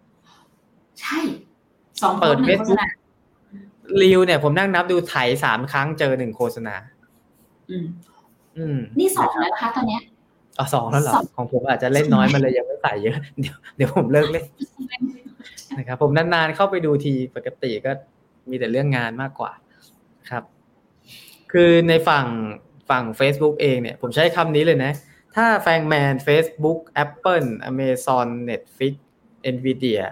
[SPEAKER 2] ๆใช่สองโพ
[SPEAKER 3] เปิ
[SPEAKER 2] ส
[SPEAKER 3] ด
[SPEAKER 2] ต์หนึ่งโฆษ
[SPEAKER 3] Facebook
[SPEAKER 2] ณา
[SPEAKER 3] รีวเนี่ยผมนั่งนับดูไถสามครั้งเจอหนึ่งโฆษณา
[SPEAKER 2] อืม
[SPEAKER 3] อืม
[SPEAKER 2] นี่สองแล้วนะคะตอนเนี้ย
[SPEAKER 3] อ๋อสองแล้วเหรอของผมอาจจะเล่นน้อยมันเลยยังไม่ใส่เยอะเดี๋ยวเดี๋ยวผมเลิกเล่นนะครับ ผมนานๆเข้าไปดูทีปกติก็มีแต่เรื่องงานมากกว่าครับ คือในฝั่งฝั่ง Facebook เองเนี่ย ผมใช้คำนี้เลยนะ ถ้าแฟงแมน Facebook Apple Amazon Netflix Nvidia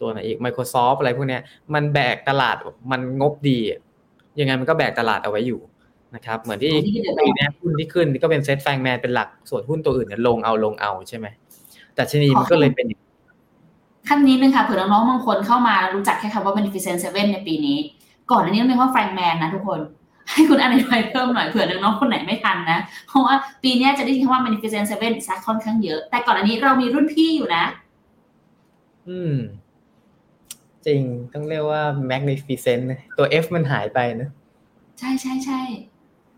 [SPEAKER 3] ตัวไหนอีก Microsoft อะไรพวกเนี้ย มันแบกตลาดมันงบดี ยังไงมันก็แบกตลาดเอาไว้อยู่ นะครับ เหมือนที่ปีนี้หุ้นที่ขึ้นก็เป็นเซ็ตแฟงแมนเป็นหลักส่วนหุ้นตัวอื่นเนี่ยลงเอาลงเอาใช่ไหมแต่ชนีมันก็เลยเป็น
[SPEAKER 2] ขั้นนี้นึงค่ะเผื่อน้องๆบางคนเข้ามารู้จักแค่คำว่า Beneficent Seven ในปีนี้ ก่อนอันนี้ต้องเรียกว่าแฟรงแมนนะทุกคนให้คุณอธิบายเพิ่มหน่อยเผื่อน้องๆคนไหนไม่ทันนะ เพราะว่าปีนี้จะได้ยินคำว่า Beneficent Seven ซักค่อนข้างเยอะ แต่ก่อนอันนี้เรามีรุ่นพี่อยู่นะ
[SPEAKER 3] อืม จริงต้องเรียกว่า magnificent ตัว F มันหายไปนะ
[SPEAKER 2] ใช่ใช่ใช่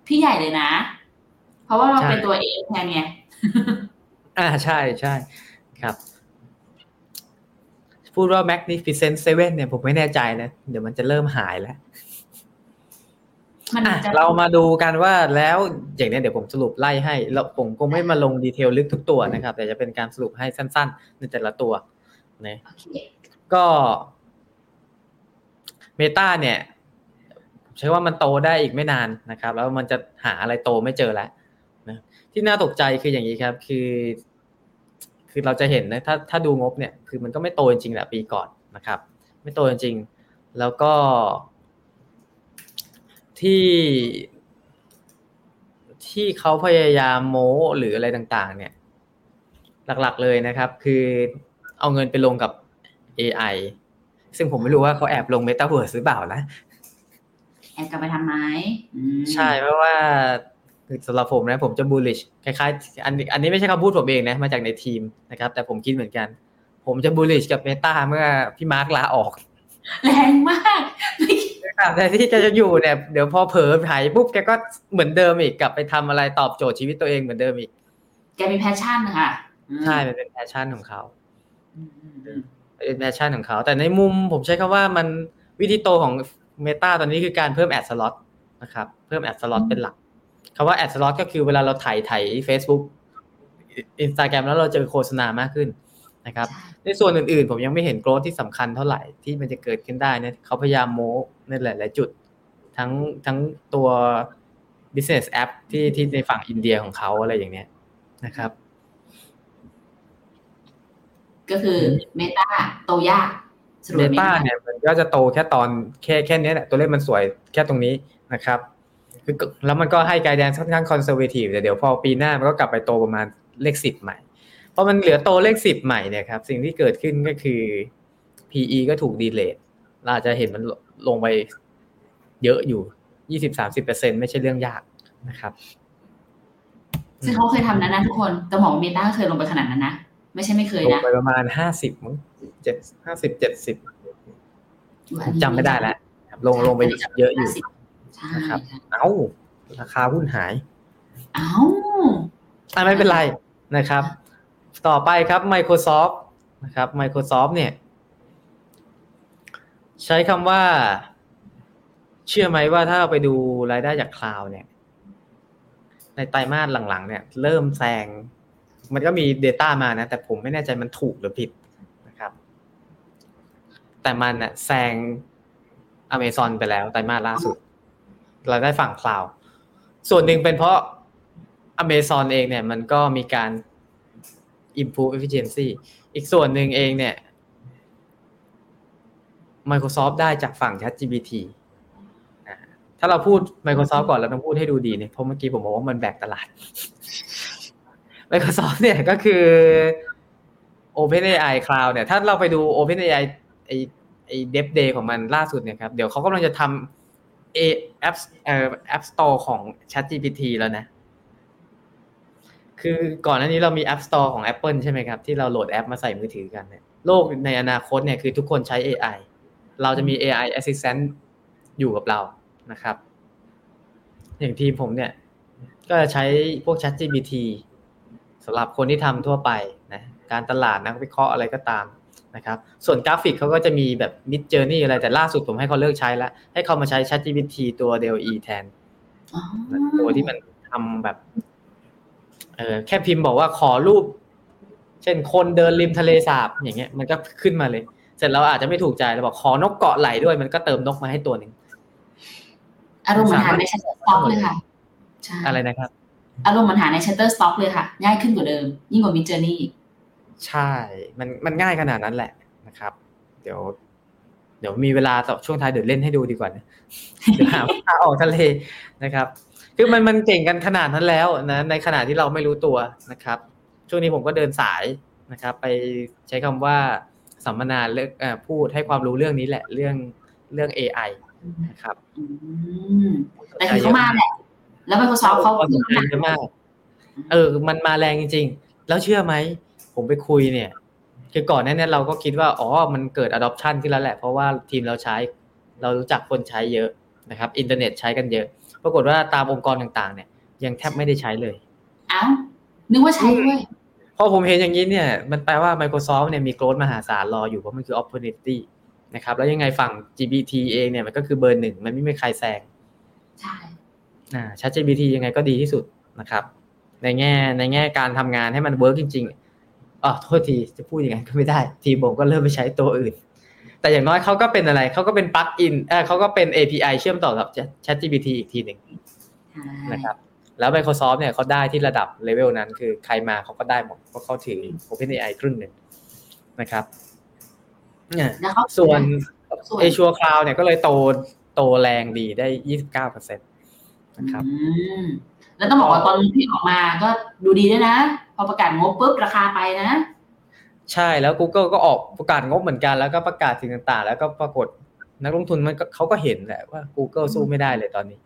[SPEAKER 2] พี่ใหญ่เลยนะ เพราะว่าเราเป็นตัวเองแทนไง
[SPEAKER 3] อ่าใช่ใช่ครับ พูดว่า magnificent seven เนี่ยผมไม่แน่ใจนะ เดี๋ยวมันจะเริ่มหายแล้ว
[SPEAKER 2] มัน
[SPEAKER 3] อะ
[SPEAKER 2] จะ
[SPEAKER 3] เรามาดูกันว่าแล้วอย่างนี้เดี๋ยวผมสรุปไล่ให้แล้วผมคงไม่มาลงดีเทลลึกทุกตัวนะครับ แต่จะเป็นการสรุปให้สั้นๆ ในแต่ละตัวนะ
[SPEAKER 2] โอเค
[SPEAKER 3] ก็เมตาเนี่ย ใช้ว่ามันโตได้อีกไม่นานนะครับ แล้วมันจะหาอะไรโตไม่เจอแล้วนะที่น่าตกใจคืออย่างนี้ครับคือ คือเราจะเห็นนะถ้าถ้าดูงบเนี่ยคือมันก็ไม่โตจริงๆแหละปีก่อนนะครับ ไม่โตจริงๆ แล้วก็ ที่ที่เขาพยายามโม้หรืออะไรต่าง ๆ เนี่ย หลักๆเลยนะครับ คือเอาเงินไปลงกับ AI ซึ่งผมไม่รู้ว่าเขาแอบลง Metaverse หรือเปล่านะ
[SPEAKER 2] แอบกลับไปทำไหมอืม
[SPEAKER 3] ใช่เพราะว่าสำหรับผมนะผมจะ bullish คล้ายๆอันอันนี้ไม่ใช่คำพูดผมเองนะมาจากในทีมนะครับ แต่ผมคิดเหมือนกัน ผมจะ bullish กับ Meta เมื่อพี่มาร์คลาออก
[SPEAKER 2] แรงมากไม่คิด
[SPEAKER 3] แต่ที่แกจะอยู่เนี่ยเดี๋ยวพอเผลอหายปุ๊บแกก็เหมือนเดิมอีกกลับไปทำอะไรตอบโจทย์ชีวิตตัวเองเหมือนเดิมอีก
[SPEAKER 2] แกมี passion ค่ะอืม
[SPEAKER 3] ใช่มันเป็น passion ของเขา
[SPEAKER 2] อืมอืมอืม
[SPEAKER 3] เป็น passion ของเขา แต่ในมุมผมใช้คำว่ามันวิธีโตของ Meta ตอนนี้คือการเพิ่ม ad slot นะครับเพิ่ม ad slot เป็นหลักคำว่า ad slot ก็คือเวลาเราถ่ายถ่าย Facebook Instagram แล้วเราเจอโฆษณามากขึ้นนะครับ
[SPEAKER 2] ใช่
[SPEAKER 3] ในส่วนอื่นๆ ผมยังไม่เห็น growth ที่สำคัญเท่าไหร่ที่มันจะเกิดขึ้นได้เนี่ยเขาพยายามโม้ในหลาย ๆ จุด ทั้งทั้งตัว business app ที่ที่ในฝั่งอินเดียของเขาอะไรอย่างเนี้ยนะครับ
[SPEAKER 2] ก็คือ Meta โตยากสรุป
[SPEAKER 3] เด
[SPEAKER 2] ไม่
[SPEAKER 3] ต้า
[SPEAKER 2] ได้
[SPEAKER 3] เนี่ยมันก็จะโตแค่ตอนแค่แค่เนี้ยแหละตัวเลขมันสวยแค่ตรงนี้นะครับคือแล้วมันก็ให้ guidance ค่อนข้าง conservative แต่เดี๋ยวพอปีหน้ามันก็กลับไปโตประมาณเลขสิบใหม่พอมันเหลือโตเลขสิบใหม่เนี่ยครับสิ่งที่เกิดขึ้นก็คือ PE ก็ถูก de-rateเราอาจจะเห็นมันลงไปเยอะอยู่ยี่สิบสามสิบเปอร์เซ็นไม่ใช่เรื่องยากนะครับ
[SPEAKER 2] ซึ่งเขาเคยทำนั้นนะทุกคนแต่หมอเมตาก็เคยลงไปขนาดนั้นนะ ไม่ใช่ไม่เคย
[SPEAKER 3] ลง
[SPEAKER 2] นะ
[SPEAKER 3] ไปประมาณห้าสิบมั้ง เจ็ดห้าสิบเจ็ดสิบผมจำไม่ได้แล้วครับลงลงไปเยอะอยู่
[SPEAKER 2] ใช่
[SPEAKER 3] นะครับ
[SPEAKER 2] ใช่
[SPEAKER 3] เอ้า ราคาหุ้นหาย
[SPEAKER 2] เอ้า
[SPEAKER 3] อะไม่เป็นไรนะครับ ต่อไปครับ Microsoft นะครับ Microsoft เนี่ย ใช้คำว่า เชื่อไหมว่าถ้าเราไปดูรายได้จากคลาวด์เนี่ย ในไตรมาสหลังๆ เนี่ย เริ่มแซง มันก็มี Data มานะ แต่ผมไม่แน่ใจมันถูกหรือผิดนะครับ แต่มันน่ะแซง Amazon ไปแล้วไตรมาสล่าสุด เราได้ฝั่งคลาว ส่วนหนึ่งเป็นเพราะ Amazon เองเนี่ย มันก็มีการ improve efficiency อีกส่วนหนึ่งเองเนี่ย Microsoft ได้จากฝั่ง ChatGPT ถ้าเราพูด Microsoft ก่อนเราต้องพูดให้ดูดีเนี่ยเพราะเมื่อกี้ผมบอกว่ามันแบกตลาด Microsoft เนี่ยก็คือ OpenAI Cloud เนี่ย ถ้าเราไปดู OpenAI ไอไอ Dev Day ของมันล่าสุดเนี่ยครับ เดี๋ยวเขากำลังจะทำ A App เอ่อ App Store ของ ChatGPT แล้วนะ คือก่อนหน้านี้เรามี App Store ของ Apple ใช่ไหมครับ ที่เราโหลดแอปมาใส่มือถือกันเนี่ยโลกในอนาคตเนี่ยคือทุกคนใช้ AI เราจะมี AI Assistant อยู่กับเรานะครับ อย่างทีมผมเนี่ย ก็จะใช้พวก ChatGPT สำหรับคนที่ทำทั่วไปนะการตลาดนักวิเคราะห์อะไรก็ตาม นะครับส่วนกราฟิกเขาก็จะมีแบบ Mid Journey อะไรแต่ล่าสุดผมให้เขาเลิกใช้แล้ว ให้เขามาใช้ ChatGPT ตัว DLE แทน
[SPEAKER 2] อ๋อ
[SPEAKER 3] ตัวที่มันทำแบบเออแค่พิมพ์บอกว่าขอรูป เช่นคนเดินริมทะเลสาบอย่างเงี้ย มันก็ขึ้นมาเลย เสร็จแล้วอาจจะไม่ถูกใจเราบอกขอนกเกาะไหลด้วย มันก็เติมนกมาให้ตัวหนึ่ง
[SPEAKER 2] อารมณ์เหมือนหาใน Shutterstock เลยค่ะใช่
[SPEAKER 3] อะไรนะครับ
[SPEAKER 2] อารมณ์เหมือนหาใน Shutterstock เลยค่ะ ง่ายขึ้นกว่าเดิม ยิ่งกว่า Mid Journey
[SPEAKER 3] ใช่ มันมันง่ายขนาดนั้นแหละนะครับ เดี๋ยว เดี๋ยวมีเวลาต่อช่วงท้ายเดี๋ยวเล่นให้ดูดีกว่านะเดี๋ยวหาพาออกทะเลนะครับ คือมันมันเก่งกันขนาดนั้นแล้วนะในขณะที่เราไม่รู้ตัวนะครับ ช่วงนี้ผมก็เดินสายนะครับ ไปใช้คำว่าสัมมนาเรื่องเอ่อพูดให้ความรู้เรื่องนี้แหละเรื่องเรื่อง AI นะครับ
[SPEAKER 2] อืมแต่คือเขามาแหละแล้ว Microsoft เขา
[SPEAKER 3] ความสนใจเยอะมากเออ มันมาแรงจริง ๆ แล้วเชื่อไหม ผมไปคุยเนี่ย คือก่อนหน้านี้เราก็คิดว่า อ๋อ มันเกิด adoption ขึ้นแล้วแหละ เพราะว่าทีมเราใช้ เรารู้จักคนใช้เยอะนะครับ อินเทอร์เน็ตใช้กันเยอะ ปรากฏว่าตามองค์กรต่างๆ เนี่ย ยังแทบไม่ได้ใช้เลย
[SPEAKER 2] เอ้านึกว่าใช้ด้วย
[SPEAKER 3] พอผมเห็นอย่างนี้เนี่ย มันแปลว่า Microsoft เนี่ยมีโกรธมหาศาลรออยู่ เพราะมันคือ opportunity นะครับ แล้วยังไงฝั่ง GPT เองเนี่ยมันก็คือเบอร์หนึ่ง มันไม่มีใครแซง
[SPEAKER 2] ใช่
[SPEAKER 3] อ่า ChatGPT ยังไงก็ดีที่สุดนะครับ ในแง่ในแง่การทำงานให้มัน work จริง ๆ อ๋อโทษทีจะพูดอย่างนั้นก็ไม่ได้ ทีมผมก็เริ่มไปใช้ตัวอื่น แต่อย่างน้อยเขาก็เป็นอะไรเขาก็เป็น plug-in เออเขาก็เป็น API เชื่อมต่อกับ ChatGPT อีกทีหนึ่ง
[SPEAKER 2] ใช่
[SPEAKER 3] นะครับแล้ว Microsoft เนี่ยเขาได้ที่ระดับเลเวลนั้น คือใครมาเขาก็ได้หมดเพราะเขาถือ OpenAI ครึ่งหนึ่งนะครับเนี่ย
[SPEAKER 2] แล้วเขา
[SPEAKER 3] ส่วน
[SPEAKER 2] ส่วน
[SPEAKER 3] Azure Cloud เนี่ยก็เลยโตโตแรงดีได้29%นะครับ
[SPEAKER 2] อืม แล้วต้องบอกว่าตอนที่ออกมาก็ดูดีด้วยนะ พอประกาศงบปุ๊บราคาไปนะ
[SPEAKER 3] ใช่แล้ว Google ก็ออกประกาศงบเหมือนกัน แล้วก็ประกาศสิ่งต่างๆ แล้วก็ปรากฏนักลงทุนมันก็เขาก็เห็นแหละว่า Google สู้ไม่ได้เลยตอนนี้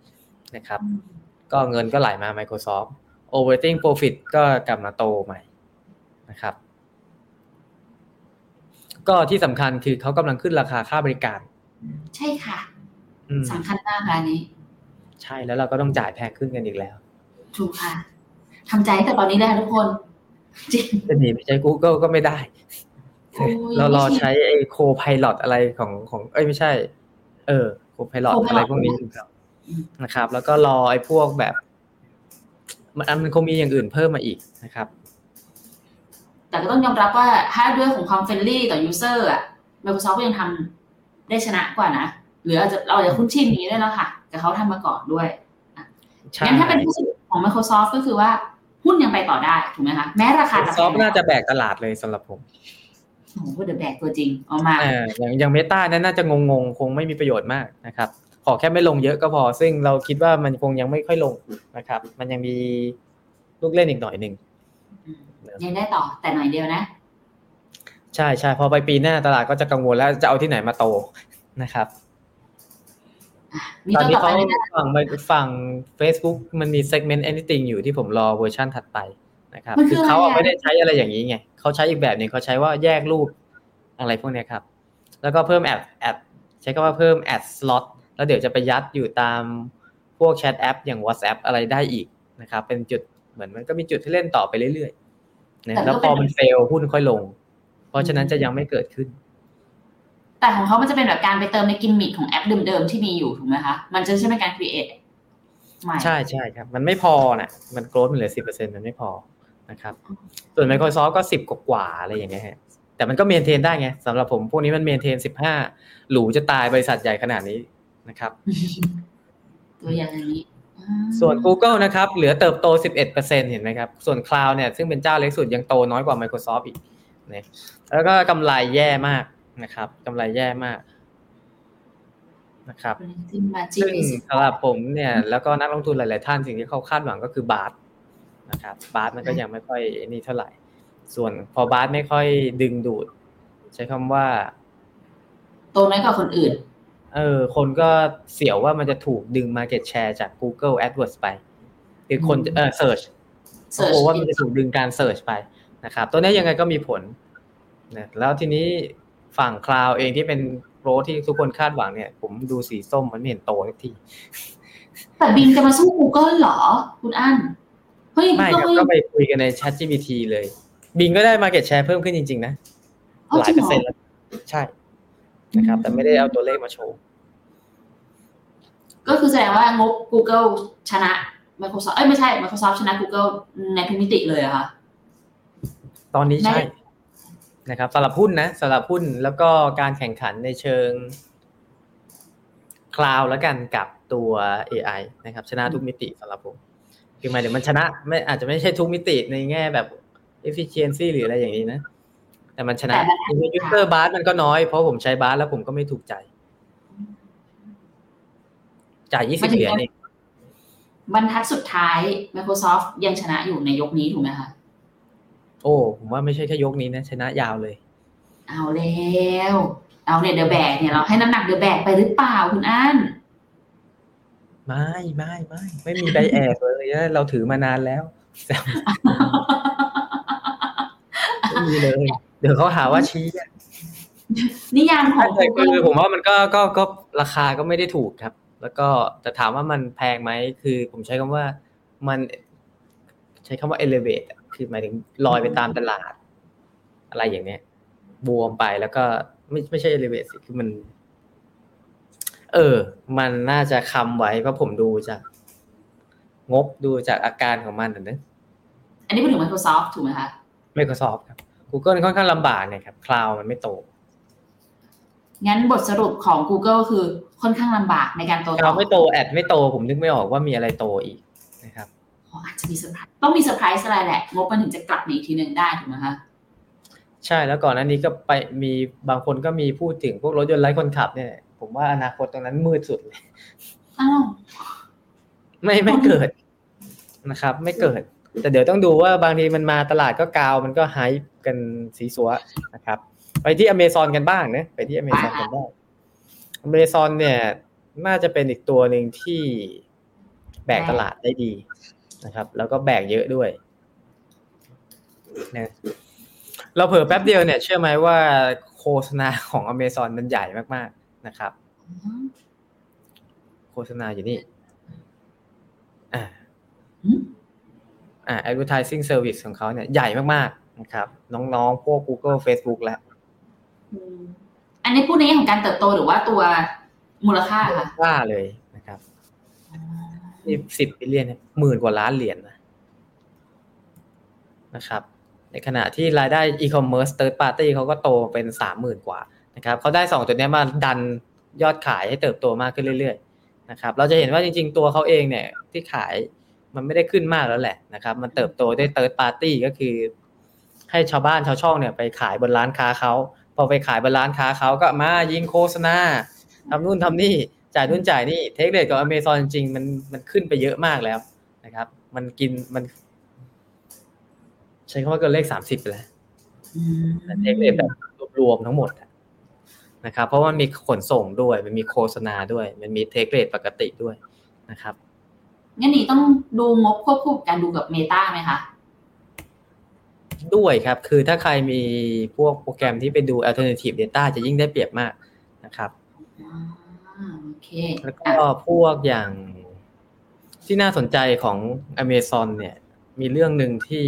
[SPEAKER 3] นะครับ ก็เงินก็ไหลมา Microsoft operating profit ก็กลับมาโตใหม่นะครับ ก็ที่สำคัญคือเขากำลังขึ้นราคาค่าบริการ
[SPEAKER 2] ใช่ค่ะ
[SPEAKER 3] อืม
[SPEAKER 2] สำคัญมากค่ะอันนี้
[SPEAKER 3] ใช่แล้วเราก็ต้องจ่ายแพงขึ้นกันอีกแล้ว
[SPEAKER 2] ถูกค่ะทำใจตั้งแต่ตอนนี้ได้ทุกคน จริง
[SPEAKER 3] จะหนีไปใช้ Google ก็ไม่ได้
[SPEAKER 2] โอ้ย
[SPEAKER 3] เรารอ
[SPEAKER 2] ไม่ใช่
[SPEAKER 3] ใช้ไอ้โคพาย o t อะไรของของ เอ้ยไม่ใช่ เออโคพาย o t
[SPEAKER 2] Copilot
[SPEAKER 3] อะไรพวกนี้อยู่ครับ
[SPEAKER 2] อืม
[SPEAKER 3] นะครับ แล้วก็รอไอ้พวกแบบ มันมันคงมีอย่างอื่นเพิ่มมาอีกนะครับ
[SPEAKER 2] แต่ก็ต้องยอมรับว่าถ้าด้วยของความ friendly ต่อ user อะ Microsoft ก็ยังทำได้ชนะกว่านะหรืออาจจะเราอาจจะคุ้นชินอย่างนี้ด้วยแล้วค่ะ แต่เขาทำมาก่อนด้วย
[SPEAKER 3] ใช่
[SPEAKER 2] งั้นถ้าเป็นผู้สรุป ของ Microsoft ก็คือว่าหุ้นยังไปต่อได้ถูกไหมคะแม้ราคาจะ
[SPEAKER 3] soft นะจะแบกตลาดเลยสำหรับผม
[SPEAKER 2] โอ้โห the แบกตัวจริงเออกมา
[SPEAKER 3] เอออย่างอย่าง Meta นั้นน่าจะงงๆ คงไม่มีประโยชน์มากนะครับขอแค่ไม่ลงเยอะก็พอ ซึ่งเราคิดว่ามันคงยังไม่ค่อยลงนะครับ มันยังมีลูกเล่นอีกหน่อยหนึ่ง
[SPEAKER 2] ยังได้ต่อแต่หน่อยเดียวนะ
[SPEAKER 3] ใช่ใช่พอไปปีหน้าตลาดก็จะกังวลแล้วจะเอาที่ไหนมาโตนะครับ
[SPEAKER 2] อะมี
[SPEAKER 3] ตอน
[SPEAKER 2] ตัว
[SPEAKER 3] นี้
[SPEAKER 2] ต่อ
[SPEAKER 3] เขา
[SPEAKER 2] ไปเลยนะ
[SPEAKER 3] ฝั่งฝั่ง Facebook มันมี segment anything อยู่ที่ผมรอเวอร์ชันถัดไปนะครับ
[SPEAKER 2] มันคื
[SPEAKER 3] คืออ
[SPEAKER 2] อะไร
[SPEAKER 3] เขาอะ
[SPEAKER 2] อะ
[SPEAKER 3] ไม่ได้ใช้อะไรอย่างนี้ไงเขาใช้อีกแบบหนึ่งเขาใช้ว่าแยกรูปอะไรพวกเนี้ยครับ แล้วก็เพิ่ม ad ad ใช้คำว่าเพิ่ม ad slot แล้วเดี๋ยวจะไปยัดอยู่ตามพวก chat app อย่าง WhatsApp อะไรได้อีกนะครับ เป็นจุดเหมือนมันก็มีจุดที่เล่นต่อไปเรื่อยๆนะแล้วพอมัน fail หุ้นค่อยลง เพราะฉะนั้นจะยังไม่เกิดขึ้น
[SPEAKER 2] แต่ของเขามันจะเป็นแบบการไปเติมในกิมมิคของแอปเดิมๆที่มีอยู่ถูกไหมคะ มันจะใช่ไหมการ create ใหม่
[SPEAKER 3] ใช่ใช่ครับ มันไม่พอนะมัน growth มันเหลือสิบเปอร์เซ็นมันไม่พอนะครับ ส่วน Microsoft ก็สิบกว่าๆอะไรอย่างเงี้ยฮะแต่มันก็เมนเทนได้ไงสำหรับผมพวกนี้มันเมนเทนสิบห้าหรูจะตายบริษัทใหญ่ขนาดนี้นะครับ
[SPEAKER 2] ตัวอย่างอย่างนี้อืม
[SPEAKER 3] ส่วน Google นะครับ เหลือเติบโต 11%เห็นไหมครับ ส่วน Cloud เนี่ยซึ่งเป็นเจ้าเล็กสุดยังโตน้อยกว่า Microsoft อีกนะแล้วก็กำไรแย่มาก นะครับกำไรแย่มากนะครับ
[SPEAKER 2] ที่มาจี
[SPEAKER 3] ซึ่งสำหรับผมเนี่ยแล้วก็นักลงทุนหลาย ๆ ท่านสิ่งที่เขาคาดหวังก็คือบาทนะครับบาทมันก็ยังไม่ค่อยนี่เท่าไหร่ ส่วนพอบาทไม่ค่อยดึงดูด ใช้คำว่า
[SPEAKER 2] โตน้อยกว่าคนอื่น
[SPEAKER 3] เออ คนก็เสียวว่ามันจะถูกดึง Market Share จาก Google AdWords ไปหรือคนจะเออ Search เขา
[SPEAKER 2] Search
[SPEAKER 3] กลัวว่ามันจะถูกดึงการ Search ไปนะครับ ตัวนี้ยังไงก็มีผลนะแล้วทีนี้ ฝั่ง Cloud เองที่เป็นโรที่ทุกคนคาดหวังเนี่ย ผมดูสีส้มมันไม่เห็นโตสักที
[SPEAKER 2] แต่บิงจะมาสู้ Google เหรอ คุณอั้นเฮ้ย
[SPEAKER 3] ไม่ครับ
[SPEAKER 2] Google
[SPEAKER 3] ก็ไปคุยกันใน Chat GPT เลย บิงก็ได้ Market Share เพิ่มขึ้นจริง ๆ นะ
[SPEAKER 2] เอา
[SPEAKER 3] หลา
[SPEAKER 2] จ
[SPEAKER 3] ย
[SPEAKER 2] ริง
[SPEAKER 3] เปอ
[SPEAKER 2] เห
[SPEAKER 3] ร์
[SPEAKER 2] ร
[SPEAKER 3] เซ็
[SPEAKER 2] อน
[SPEAKER 3] ต์แล้ว ใช่นะครับ แต่ไม่ได้เอาตัวเลขมาโชว์
[SPEAKER 2] ก็คือแสดงว่างบ Google ชนะ Microsoft เอ้ยไม่ใช่ Microsoft ชนะ Google ในทุกมิติเลยอะค่ะ
[SPEAKER 3] ตอนนี้ใช่
[SPEAKER 2] ได้
[SPEAKER 3] นะครับสำหรับหุ้นนะสำหรับหุ้นแล้วก็การแข่งขันในเชิงคลาวแล้วกันกับตัว AI นะครับ ชนะทุกมิติสำหรับผมคือหมายถึงมันชนะไม่อาจจะไม่ใช่ทุกมิติในแง่แบบ efficiency หรืออะไรอย่างนี้นะ แต่มันชนะ
[SPEAKER 2] แต่มัน
[SPEAKER 3] user bus มันก็น้อยเพราะผมใช้บาสแล้วผมก็ไม่ถูกใจ จ่ายยี่
[SPEAKER 2] หมายถึง
[SPEAKER 3] สิบเหรียญเอง
[SPEAKER 2] บรรทัดสุดท้าย Microsoft ยังชนะอยู่ในยกนี้ถูกไหมคะ
[SPEAKER 3] โอ้ ผมว่าไม่ใช่แค่ยกนี้นะ ชนะยาวเลย
[SPEAKER 2] เอาแล้วเอาเนี่ยเดอะแบกเนี่ยเราให้น้ำหนักเดอะแบกไปหรือเปล่าคุณอัน
[SPEAKER 3] ไม่ไม่ไม่ไม่มีใบแอบเลยนะเราถือมานานแล้วแซวไม่มีเลย เดี๋ยวเขาหาว่าชี้อะ
[SPEAKER 2] นิยามของ
[SPEAKER 3] แต่คื
[SPEAKER 2] Google
[SPEAKER 3] อผมว่ามันก็ก็ก็ราคาก็ไม่ได้ถูกครับ แล้วก็แต่ถามว่ามันแพงไหมคือ ผมใช้คำว่ามัน ใช้คำว่า elevate อะ คือหมายถึงลอยไปตามตลาด อะไรอย่างเนี้ยบวมไปแล้วก็ไม่ไม่ใช่ elevate สิคือมัน เออ มันน่าจะคำไว้เพราะผมดูจาก งบดูจากอาการของมันนะเนอะ
[SPEAKER 2] อันนี้พูดถึง Microsoft ถูกไหมคะ
[SPEAKER 3] Microsoft ครับ Google ค่อนข้างลำบากเนี่ยครับ Cloud มันไม่โต
[SPEAKER 2] งั้นบทสรุปของ Google คือค่อนข้างลำบากในการโตต่
[SPEAKER 3] Cloud
[SPEAKER 2] อ
[SPEAKER 3] ไม่โตแอดไม่โตผมนึกไม่ออกว่ามีอะไรโตอีกนะครับ
[SPEAKER 2] อ๋ออาจจะมีเซอร์ไพรส์ต้องมีเซอร์ไพรส์อะไรแหละงบมันถึงจะกลับมาอีกทีหนึ่งได้ถูกไหมคะ
[SPEAKER 3] ใช่แล้วก่อนหน้านี้ก็ไปมีบางคนก็มีพูดถึงพวกรถยนต์ไร้คนขับเนี่ย ผมว่าอนาคตตรงนั้นมืดสุดเลย
[SPEAKER 2] อ้าว
[SPEAKER 3] ไม่ไม่เกิดนะครับ ไม่เกิด แต่เดี๋ยวต้องดูว่าบางทีมันมาตลาดก็กาวมันก็ hype กันสีสัวนะครับ ไปที่อเมซอนกันบ้างนะไปที่อเมซอนกันบ้างอเมซอนเนี่ย น่าจะเป็นอีกตัวหนึ่งที่แบกตลาดได้ดี นะครับ แล้วก็แบกเยอะด้วยนะเราเผลอแป๊บเดียวเนี่ย เชื่อไหมว่าโฆษณาของอเมซอนมันใหญ่มากๆนะครับ โฆษณาอยู่นี่อ่า
[SPEAKER 2] อืม
[SPEAKER 3] อ่า advertising service ของเขาเนี่ยใหญ่มากๆนะครับ น้องๆ พวก Google Facebook แล้ว
[SPEAKER 2] อืมอันนี้พูดในแง่ของการเติบโตหรือว่าตัวมูลค่าค่ะ
[SPEAKER 3] ว่าเลย นี่สิบบิลเลียนหมื่นกว่าล้านเหรียญนะนะครับ ในขณะที่รายได้ e-commerce third party เขาก็โตเป็นสามหมื่นกว่านะครับเขาได้สองตัวนี้มาดันยอดขายให้เติบโตมากขึ้นเรื่อยๆนะครับ เราจะเห็นว่าจริง ๆ ตัวเขาเองเนี่ยที่ขายมันไม่ได้ขึ้นมากแล้วแหละนะครับ มันเติบโตด้วย third party ก็คือ ให้ชาวบ้านชาวช่องเนี่ยไปขายบนร้านค้าเขาพอไปขายบนร้านค้าเขาก็มายิงโฆษณาทำนู่นทำนี่ จ่ายนู่นจ่ายนี่เทคเรทกับอเมซอนจริงๆมันมันขึ้นไปเยอะมากแล้วนะครับ มันกินมัน ใช้คำว่าเกินเลขสามสิบแล้ว
[SPEAKER 2] อืม
[SPEAKER 3] เทคเรทแบบรวมๆทั้งหมดอะนะครับ เพราะว่ามันมีขนส่งด้วย มันมีโฆษณาด้วย มันมีเทคเรทปกติด้วยนะครับ
[SPEAKER 2] งั้นนี่ต้องดูงบควบคู่กับการดูกับ Meta ไหมคะ
[SPEAKER 3] ด้วยครับ คือถ้าใครมีพวกโปรแกรมที่ไปดู alternative data จะยิ่งได้เปรียบมากนะครับ
[SPEAKER 2] อ่าโอ เค
[SPEAKER 3] แล้วก็
[SPEAKER 2] อะ
[SPEAKER 3] พวกอย่างที่น่าสนใจของ Amazon เนี่ย มีเรื่องหนึ่งที่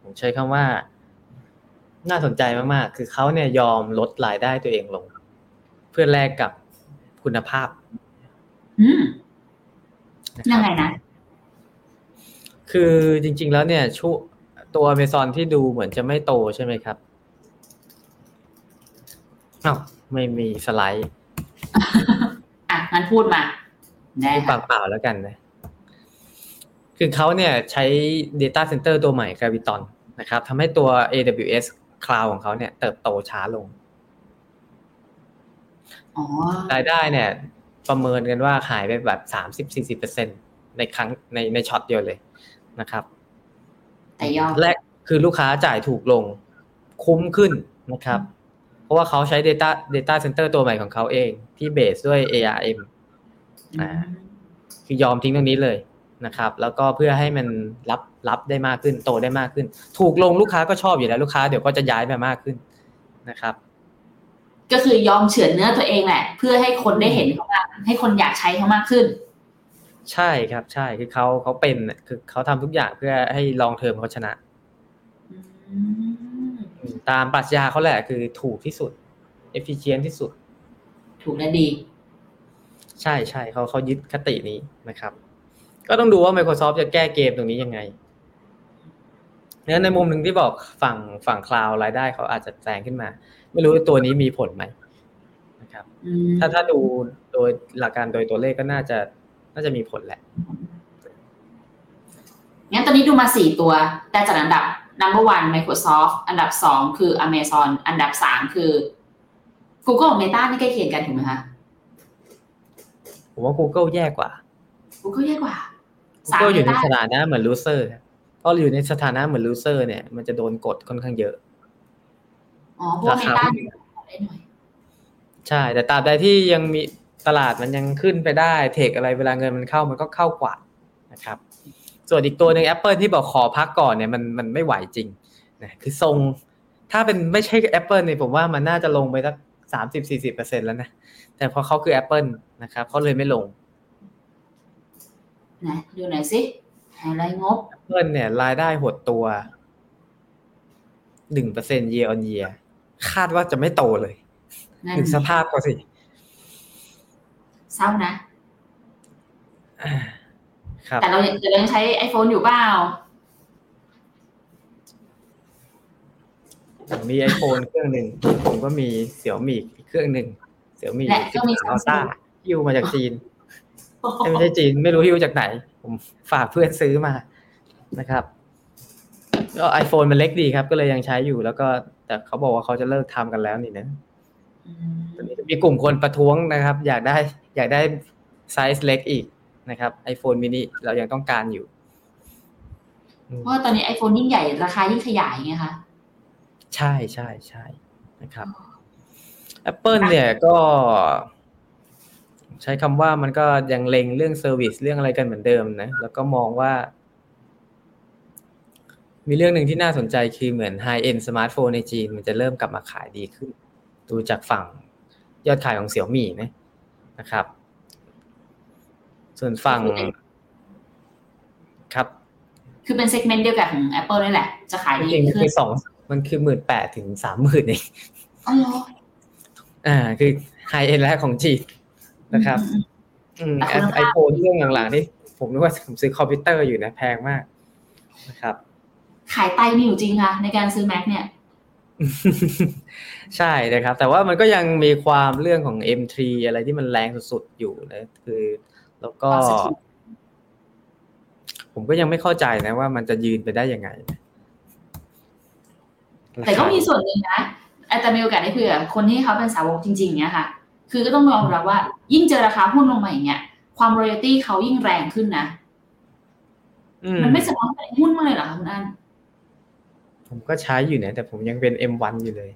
[SPEAKER 3] ผมใช้คำว่า น่าสนใจมากๆ คือเขาเนี่ยยอมลดรายได้ตัวเองลง เพื่อแลกกับคุณภาพ
[SPEAKER 2] อืม
[SPEAKER 3] นะค
[SPEAKER 2] ยั
[SPEAKER 3] รั
[SPEAKER 2] ง
[SPEAKER 3] บ
[SPEAKER 2] ไงนะ
[SPEAKER 3] คือจริง ๆ แล้วเนี่ยช่วตัว Amazon ที่ดูเหมือนจะไม่โตใช่ไหมครับอ้าวไม่มีสไลด์
[SPEAKER 2] อะงั้น พูดมาได้
[SPEAKER 3] พูด
[SPEAKER 2] ค่ะ
[SPEAKER 3] เปล่าๆแล้วกันนะ คือเขาเนี่ยใช้ Data Center ตัวใหม่ Graviton นะครับทำให้ตัว AWS Cloud ของเขาเนี่ยเติบโตช้าลง
[SPEAKER 2] อ๋อ
[SPEAKER 3] รายได้เนี่ย ประเมินกันว่าหายไปแบบสามสิบสี่สิบเปอร์เซ็นในครั้งในในช็อตเดียวเลยนะครับ
[SPEAKER 2] แต่ยอด
[SPEAKER 3] แรกคือลูกค้าจ่ายถูกลง คุ้มขึ้นนะครับ เพราะว่าเขาใช้ Data Data Center ตัวใหม่ของเขาเองที่เบสด้วย ARM อ่าคือยอมทิ้งตรงนี้เลยนะครับ แล้วก็เพื่อให้มันรับรับได้มากขึ้น โตได้มากขึ้น ถูกลงลูกค้าก็ชอบอยู่แล้วลูกค้าเดี๋ยวก็จะย้ายไปมากขึ้นนะครับ
[SPEAKER 2] ก็คือยอมเฉือนเนื้อตัวเองแหละ เพื่อให้คนได้เห็นเขามากให้คนอยากใช้เขามากขึ้น
[SPEAKER 3] ใช่ครับ ใช่คือเขาเขาเป็นน่ะคือเขาทำทุกอย่างเพื่อให้ลองเทอมเขาชนะ
[SPEAKER 2] อืม
[SPEAKER 3] อืมตามปรัชญาเขาแหละคือถูกที่สุด efficient ที่สุด
[SPEAKER 2] ถูกและดี
[SPEAKER 3] ใช่ใช่เขาเขายึดคตินี้นะครับ ก็ต้องดูว่า Microsoft จะแก้เกมตรงนี้ยังไงเนี่ยในมุมหนึ่งที่บอกฝั่งฝั่งคลาวรายได้เขาอาจจะแซงขึ้นมา ไม่รู้ตัวนี้มีผลไหมนะครับ
[SPEAKER 2] อืม
[SPEAKER 3] ถ้าถ้าดูโดยหลักการโดยตัวเลขก็น่าจะน่าจะมีผลแหละ
[SPEAKER 2] งั้นตอนนี้ดูมาสี่ตัว แต่จัดอันดับ number one Microsoft อันดับสองคือ Amazon อันดับสามคือ Google Meta นี่ใกล้เคียงกันถูกไหมคะ
[SPEAKER 3] ผมว่า Google แย่กว่า
[SPEAKER 2] Google แย่กว่าสาม
[SPEAKER 3] Google อยู่ใน
[SPEAKER 2] Meta
[SPEAKER 3] สถานะเหมือน loser ครับเพราะอยู่ในสถานะเหมือน loser เนี่ยมันจะโดนกดค่อนข้างเยอะ
[SPEAKER 2] อ๋อเพราะว่า
[SPEAKER 3] ราคา
[SPEAKER 2] Meta นี่ได้หน่อย
[SPEAKER 3] ใช่ แต่ตราบใดที่ยังมีตลาดมันยังขึ้นไปได้เทคอะไรเวลาเงินมันเข้ามันก็เข้ากว่านะครับ ส่วนอีกตัวหนึ่ง Apple ที่บอกขอพักก่อนเนี่ยมันมันไม่ไหวจริงนะคือทรง ถ้าเป็นไม่ใช่ Apple เนี่ยผมว่ามันน่าจะลงไปสักสามสิบสี่สิบเปอร์เซ็นแล้วนะ แต่พอเขาคือ Apple นะครับเขาเลยไม่ลง
[SPEAKER 2] นะดูหน่อยสิไฮไลท์งบ
[SPEAKER 3] Apple เนี่ย รายได้หดตัวหนึ่งเปอร์เซ็น year on year คาดว่าจะไม่โตเลย
[SPEAKER 2] นั่น
[SPEAKER 3] ถึงสภาพเขาสิ
[SPEAKER 2] เศร้านะ
[SPEAKER 3] อ่าครับ
[SPEAKER 2] แต่เรายังแต่เรายังใช้ iPhone อยู่เปล่า
[SPEAKER 3] ผมมี iPhone เครื่องหนึ่ง ผมก็มีเสี่ยวมีอีกเครื่องหนึ่ง เสี่ยวมี
[SPEAKER 2] และก็มี
[SPEAKER 3] อัลต้า
[SPEAKER 2] Samsung
[SPEAKER 3] ฮิวมาจากจีนเอ้ยไม่ใช่จีนไม่รู้ฮิวจากไหน ผมฝากเพื่อนซื้อมานะครับก็ iPhone มันเล็กดีครับ ก็เลยยังใช้อยู่แล้วก็ แต่เขาบอกว่าเขาจะเลิกทำกันแล้วนี่นะ
[SPEAKER 2] อืม
[SPEAKER 3] ตอนนี้มีกลุ่มคนประท้วงนะครับ อยากได้ อยากได้ไซส์เล็กอีกนะครับ iPhone mini เรายังต้องการอยู่อืม
[SPEAKER 2] เพราะว่าตอนนี้ iPhone ยิ่งใหญ่ราคายิ่งขยายไงคะ
[SPEAKER 3] ใช่ใช่ใช่นะครับ Apple เนี่ยก็ ใช้คำว่ามันก็ยังเล็งเรื่อง service เรื่องอะไรกันเหมือนเดิมนะ แล้วก็มองว่า มีเรื่องหนึ่งที่น่าสนใจคือเหมือน high-end สมาร์ทโฟนในจีน มันจะเริ่มกลับมาขายดีขึ้น ดูจากฝั่งยอดขายของ Xiaomi นะนะครับ ส่วนฝั่งครับ
[SPEAKER 2] คือเป็น segment เดียวกับของ Apple นี่แหละ จะขาย
[SPEAKER 3] จ
[SPEAKER 2] ดี
[SPEAKER 3] ริงๆมัน
[SPEAKER 2] ขึ้
[SPEAKER 3] คื
[SPEAKER 2] น
[SPEAKER 3] อสองมันคือหมื่นแปดถึงสามหมื่นเอง
[SPEAKER 2] อ๋อเหร อ
[SPEAKER 3] อ่า คือ high-end แรกของจีนนะครับ
[SPEAKER 2] อืม
[SPEAKER 3] อืม
[SPEAKER 2] แต่
[SPEAKER 3] ไอ
[SPEAKER 2] คุณภาพ
[SPEAKER 3] iPhoneเครื่องหลังๆนี่ผมนึกว่าผมซื้อคอมพิวเตอร์อยู่นะแพงมากนะครับ
[SPEAKER 2] ขายไตมีอยู่จริงค่ะในการซื้อ Mac เนี่ย
[SPEAKER 3] ใช่นะครับ แต่ว่ามันก็ยังมีความเรื่องของ M3 อะไรที่มันแรงสุดๆอยู่นะคือ แล้วก็
[SPEAKER 2] Positive
[SPEAKER 3] ผมก็ยังไม่เข้าใจนะว่ามันจะยืนไปได้ยังไง
[SPEAKER 2] แต่ก็มีส่วนหนึ่งนะ อาจจะมีโอกาสได้คุยกับคนที่เขาเป็นสาวกจริงๆเนี้ยค่ะ คือก็ต้องยอมรับว่า ยิ่งเจอราคาหุ้นลงมาอย่างเงี้ย ความ royalty เขายิ่งแรงขึ้นนะ
[SPEAKER 3] อื
[SPEAKER 2] มันไม่สะท้อนในหุ้นมากเลยเหรอคะคุณอัน
[SPEAKER 3] ผมก็ใช้อยู่นะแต่ผมยังเป็น M1 อยู่เลย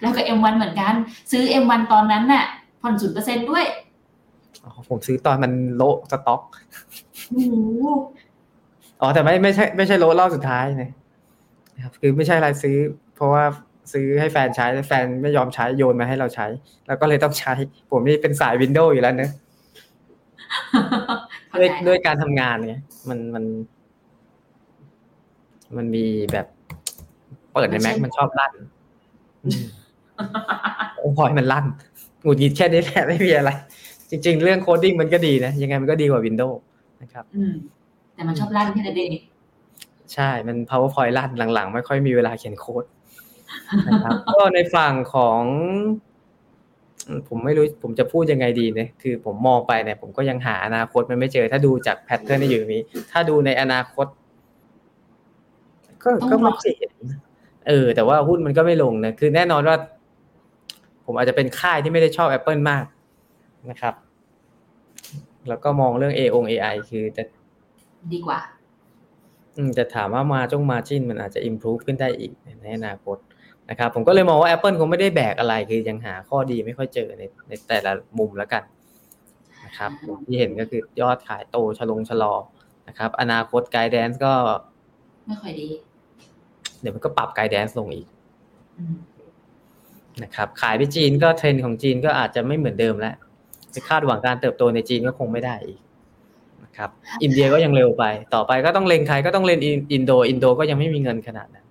[SPEAKER 2] แล้วก็ M1 เหมือนกัน ซื้อ M1 ตอนนั้นน่ะผ่อนศูนเปอร์เซ็นด้วย
[SPEAKER 3] อ๋อผมซื้อตอนมันโลสต็อก
[SPEAKER 2] โอ้โห
[SPEAKER 3] อ๋อแต่ไม่ไม่ใช่ ไม่ใช่โลรอบสุดท้ายนะครับ คือไม่ใช่อะไรซื้อ เพราะว่า ซื้อให้แฟนใช้แล้วแฟนไม่ยอมใช้โยนมาให้เราใช้ แล้วก็เลยต้องใช้ ผมนี่เป็นสายวินโดว์อยู่แล้วเนอะ
[SPEAKER 2] เข้า
[SPEAKER 3] ด้วย
[SPEAKER 2] ใจ
[SPEAKER 3] ด้วยการทำงานเนี่ยมันมัน มันมีแบบเปิดใน Mac มันชอบลั่นอืมโอ้พอยมันลั่นหงุดหงิดแค่นี้แหละไม่มีอะไร จริง ๆ เรื่อง coding มันก็ดีนะ ยังไงมันก็ดีกว่า Windows นะครับ
[SPEAKER 2] อืม แต่มันชอบลั่นแค่นั้นเอง
[SPEAKER 3] ใช่ มัน PowerPoint ลั่นหลังๆ ไม่ค่อยมีเวลาเขียนโค้ด นะครับ ก็ในฝั่งของอืมผมไม่รู้ผมจะพูดยังไงดีเนี่ยคือผมมองไปเนี่ย ผมก็ยังหาอนาคตมันไม่เจอ ถ้าดูจาก pattern ที่อยู่ตรงนี้ ถ้าดูในอนาคต ก็ก็ไม่เห็นเออ แต่ว่าหุ้นมันก็ไม่ลงนะคือแน่นอนว่า ผมอาจจะเป็นค่ายที่ไม่ได้ชอบ Apple มากนะครับ แล้วก็มองเรื่อง A อง AI คือแต่
[SPEAKER 2] ดีกว่า
[SPEAKER 3] อืมแต่ถามว่ามาจงมาจินมันอาจจะ improve ขึ้นได้อีกในอนาคต นะครับผมก็เลยมองว่า Apple คงไม่ได้แบกอะไรคือยังหาข้อดีไม่ค่อยเจอในในแต่ละมุมแล้วกันนะครับที่เห็นก็คือยอดขายโตชะลงชะลอนะครับ อนาคต guidance ก็
[SPEAKER 2] ไม่ค่อยดี
[SPEAKER 3] เดี๋ยวมันก็ปรับ guidance ลงอีก
[SPEAKER 2] อืม
[SPEAKER 3] นะครับขายไปจีนก็เทรนด์ของจีนก็อาจจะไม่เหมือนเดิมแล้วจะคาดหวังการเติบโตในจีนก็คงไม่ได้อีกนะครับ อินเดียก็ยังเร็วไป ต่อไปก็ต้องเล็งใครก็ต้องเล่นอินอินโดอินโดก็ยังไม่มีเงินขนาดนั้น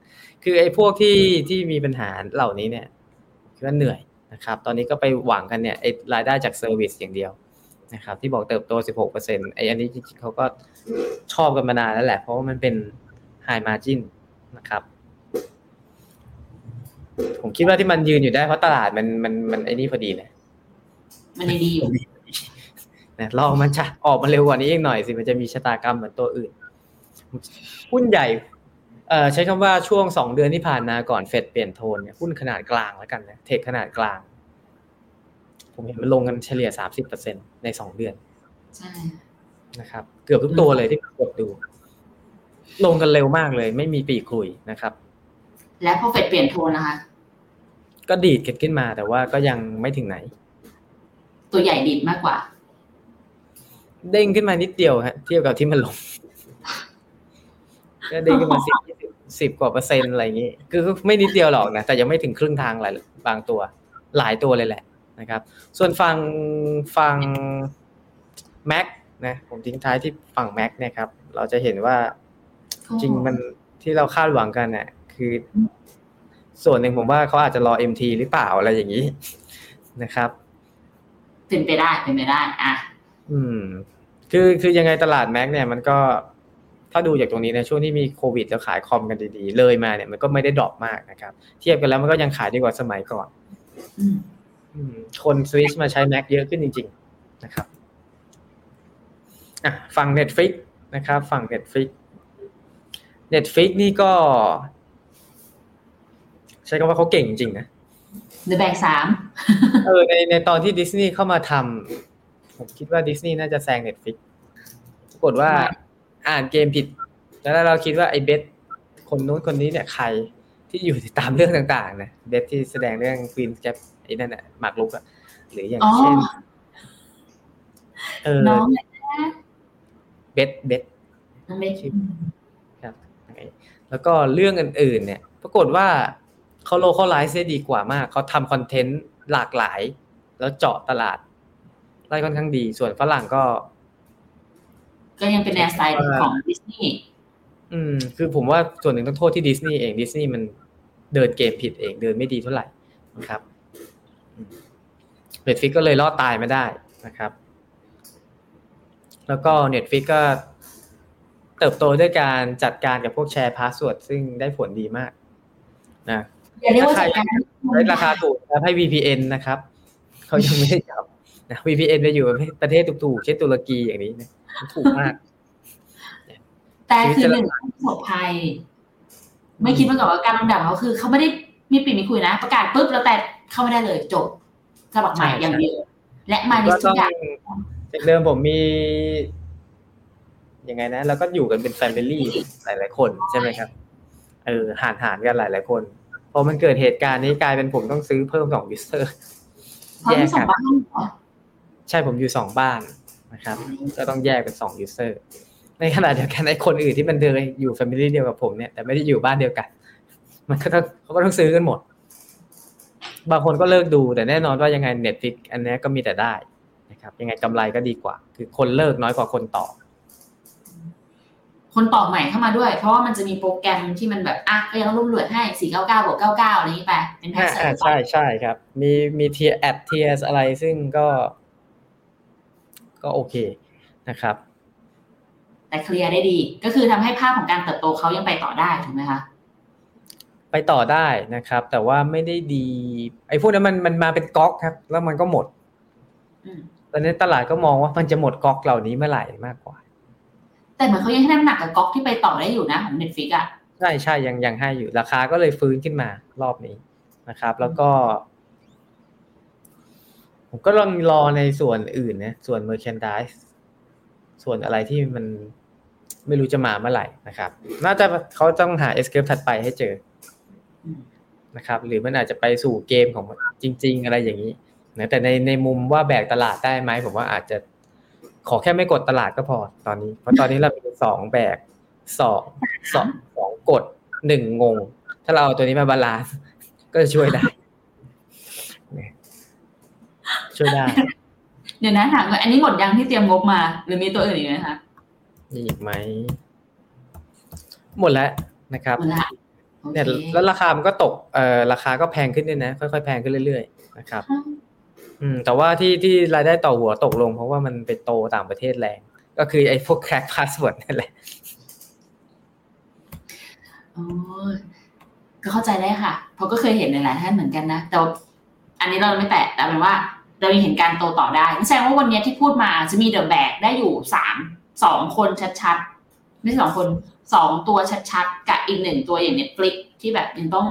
[SPEAKER 3] คือไอ้พวกที่ที่มีปัญหาเหล่านี้เนี่ยคือว่าเหนื่อยนะครับ ตอนนี้ก็ไปหวังกันเนี่ยไอ้รายได้จาก service อย่างเดียวนะครับที่บอกเติบโต 16%ไออันนี้จริงๆเขาก็ชอบกันมานานแล้วแหละ เพราะว่ามันเป็น high margin นะครับ ผมคิดว่าที่มันยืนอยู่ได้เพราะตลาดมันมันมันไอ้นี่พอดีนะ
[SPEAKER 2] มันยังดีอยู่
[SPEAKER 3] นะลองมันจะออกมาเร็วกว่านี้อีกหน่อยสิมันจะมีชะตากรรมเหมือนตัวอื่นหุ้นใหญ่เอ่อ ใช้คำว่าช่วงสองเดือนที่ผ่านมาก่อนเฟดเปลี่ยนโทนเนี่ยหุ้นขนาดกลางแล้วกันนะเทคขนาดกลาง ผมเห็นมันลงกันเฉลี่ยสามสิบเปอร์เซ็นในสองเดือน
[SPEAKER 2] ใช่
[SPEAKER 3] นะครับ เกือบทุกตัวเลยที่กดดู ลงกันเร็วมากเลย ไม่มีปีกคุยนะครับ
[SPEAKER 2] และพอเฟดเปลี่ยนโทนนะคะ
[SPEAKER 3] ก็ดีดกันขึ้นมาแต่ว่าก็ยังไม่ถึงไหน
[SPEAKER 2] ตัวใหญ่ดิดมากกว่า
[SPEAKER 3] เด้งขึ้นมานิดเดียวฮะ เทียบกับที่มันลง ก็เด้งขึ้นมาสิบสิบกว่าเปอร์เซ็นต์อะไรอย่างนี้ คือไม่นิดเดียวหรอกนะ แต่ยังไม่ถึงครึ่งทางหลายบางตัว หลายตัวเลยแหละนะครับ ส่วนฝั่งฝั่ง Mac นะผมทิ้งท้ายที่ฝั่ง Mac เนี่ยครับ เราจะเห็นว่าจริงมันที่เราคาดหวังกันเนี่ยคือ ส่วนหนึ่งผมว่าเขาอาจจะรอ MT หรือเปล่าอะไรอย่างนี้นะครับ
[SPEAKER 2] เป็นไปได้เป็นไปได้อะ
[SPEAKER 3] อืม คือคือยังไงตลาดแม็กเนี่ยมันก็ ถ้าดูจากตรงนี้นะช่วงที่มีโควิดแล้วขายคอมกันดีๆ เลยมาเนี่ยมันก็ไม่ได้ดรอปมากนะครับ เทียบกันแล้วมันก็ยังขายดีกว่าสมัยก่อน
[SPEAKER 2] อืม
[SPEAKER 3] อืมคนสวิชมาใช้ Mac เยอะขึ้นจริง ๆ นะครับอะฝั่ง Netflix นะครับ ฝั่ง Netflix Netflix นี่ก็ ใช้คำว่าเขาเก่งจริงๆนะ
[SPEAKER 2] The Bank สาม
[SPEAKER 3] เออในในตอนที่ดิสนีย์เข้ามาทำผมคิดว่าดิสนีย์น่าจะแซง Netflix ปรากฏว่า อ่านเกมผิด แล้วเราคิดว่าไอ้เบสคนนู้นคนนี้เนี่ยใครที่อยู่ติดตามเรื่องต่างๆนะเบสที่แสดงเรื่องควีนแกปไอ้นั่นน่ะหมากรุกอะหรืออย่าง
[SPEAKER 2] อ๋อ
[SPEAKER 3] เช่นเออ
[SPEAKER 2] น้องแหละ
[SPEAKER 3] เบสเบส
[SPEAKER 2] น้องเล็ก
[SPEAKER 3] ชื่อครับแล้วก็เรื่องอื่นๆ เนี่ย ปรากฏว่าเขา localize ได้ดีกว่ามากเขาทำ content หลากหลาย แล้วเจาะตลาดได้ค่อนข้างดี ส่วนฝรั่งก็
[SPEAKER 2] ก็ยังเป็นแนวสไตล์ของดิสนีย์
[SPEAKER 3] อืม คือผมว่าส่วนหนึ่งต้องโทษที่ดิสนีย์เองดิสนีย์มันเดินเกมผิดเองเดินไม่ดีเท่าไหร่นะครับ Netflix ก็เลยรอดตายไม่ได้นะครับ แล้วก็ Netflix ก็เติบโตด้วยการจัดการกับพวก share password ซึ่งได้ผลดีมาก นะ
[SPEAKER 2] อย่าเรียกว่าจัดการ
[SPEAKER 3] ได้ราบคาบถูกแล้วให้ VPN นะครับ เขายังไม่ได้จับนะ VPN ไปอยู่ประเทศถูกๆเช่นตุรกีอย่างนี้นะมัน ถูกมาก
[SPEAKER 2] แต่คือหนึ่งประสบภัย ไม่คิดมาก่อนว่าการลำดับเขาคือเขาไม่ได้มีปี่มีขลุ่ยนะ ประกาศปุ๊บแล้วแต่เข้าไม่ได้เลยจบสมัครใหม่
[SPEAKER 3] ใช่
[SPEAKER 2] อย่างเดียวและมาดิ
[SPEAKER 3] ก็
[SPEAKER 2] สทุ
[SPEAKER 3] ต้
[SPEAKER 2] ก
[SPEAKER 3] อง
[SPEAKER 2] อย่าง
[SPEAKER 3] จากเดิมผมมียังไงนะ แล้วก็อยู่กันเป็นแฟมิลี่หลาย ๆ คนใช่ไหมครับ เออหารหารกันหลาย ๆ คนพอมันเกิดเหตุการณ์นี้กลายเป็นผมต้องซื้อเพิ่มสองยูเซอร์
[SPEAKER 2] เพราะ
[SPEAKER 3] แย
[SPEAKER 2] มี
[SPEAKER 3] ก
[SPEAKER 2] สอ
[SPEAKER 3] กั
[SPEAKER 2] ง
[SPEAKER 3] น
[SPEAKER 2] บ้านเหรอ
[SPEAKER 3] ใช่ผมอยู่สองบ้าน นะครับก็ต้องแยกเป็นสองยูเซอร์ในขณะเดียวกันไอ้คนอื่นที่มันเดินอยู่แฟมิลี่เดียวกับผมเนี่ยแต่ไม่ได้อยู่บ้านเดียวกัน มันก็ต้องเขาก็ต้องซื้อกันหมด บางคนก็เลิกดูแต่แน่นอนว่ายังไง Netflix อันนี้ก็มีแต่ได้นะครับ ยังไงกำไรก็ดีกว่า คือคนเลิกน้อยกว่าคนต่อ
[SPEAKER 2] คนต่อใหม่เข้ามาด้วย เพราะว่ามันจะมีโปรแกรมที่มันแบบอะก็ยังรุ่มรวดให้สี่เก้าเก้าบวกเก้าเก้าอะไรอย่างนี้ไป เป็นแพ็ก
[SPEAKER 3] อ่า
[SPEAKER 2] เสริม
[SPEAKER 3] อ่าอ่าใช่ใช่ครับ มีมีเทียแอดเทียอะไรซึ่งก็ ก็โอเคนะครับ
[SPEAKER 2] แต่เคลียร์ได้ดี ก็คือทำให้ภาพของการเติบโตเขายังไปต่อได้ถูกไหมคะ
[SPEAKER 3] ไปต่อได้นะครับ แต่ว่าไม่ได้ดี ไอ้พวกนั้นมันมันมาเป็นก๊อกครับ แล้วมันก็หมด
[SPEAKER 2] อืม
[SPEAKER 3] ตอนนี้ตลาดก็มองว่ามันจะหมดก๊อกเหล่านี้เมื่อไหร่มากกว่า
[SPEAKER 2] แต่เหมือนเขายังให้น้ำหนักกับก๊อกที่ไปต่อได้อยู่นะของเน็ตฟิกอะ
[SPEAKER 3] ใช่ใช่ยังยังให้อยู่ราคาก็เลยฟื้นขึ้นมารอบนี้นะครับ แล้วก็ ผมก็ลองรอในส่วนอื่นนะส่วน merchandise ส่วนอะไรที่มันไม่รู้จะมาเมื่อไหร่นะครับ น่าจะเขาต้องหา S-curve ถัดไปให้เจอนะครับ หรือมันอาจจะไปสู่เกมของจริง ๆ อะไรอย่างนี้นะแต่ในในมุมว่าแบกตลาดได้ไหมผมว่าอาจจะขอแค่ไม่กดตลาดก็พอตอนนี้ เพราะตอนนี้เรามีสองแบกสองสองสองกดหนึ่งงง ถ้าเราเอาตัวนี้มา balance ก็จะช่วยได้เนี่ย ช่วยได้
[SPEAKER 2] เดี๋ยวนะถามก่อนอันนี้หมดยังที่เตรียมงบมา หรือมีตัวอื่นอีกไหมคะ
[SPEAKER 3] มีอีกไหม หมดแล้วนะครับ
[SPEAKER 2] หมดละโอเค
[SPEAKER 3] เนี่ยแล้วราคามันก็ตกเอ่อราคาก็แพงขึ้นด้วยนะ ค่อยๆแพงขึ้นเรื่อยๆนะครับอือืม แต่ว่าที่ที่รายได้ต่อหัวตกลง เพราะว่ามันไปโตต่างประเทศแรง ก็คือไอ้พวก crack password นั่นแหละ
[SPEAKER 2] อ๋อก็เข้าใจได้ค่ะเพราะก็เคยเห็นหลายๆท่านเหมือนกันนะแต่ว่าอันนี้เราไม่แตะแต่เป็นว่า เรายังเห็นการโตต่อได้แสดงว่าวันนี้ที่พูดมาจะมี the แบกได้อยู่สามสองคนชัดๆ ไม่ใช่สองคนสองตัวชัดๆ กับอีกหนึ่งตัวอย่าง Netflix ที่แบบยังต้อง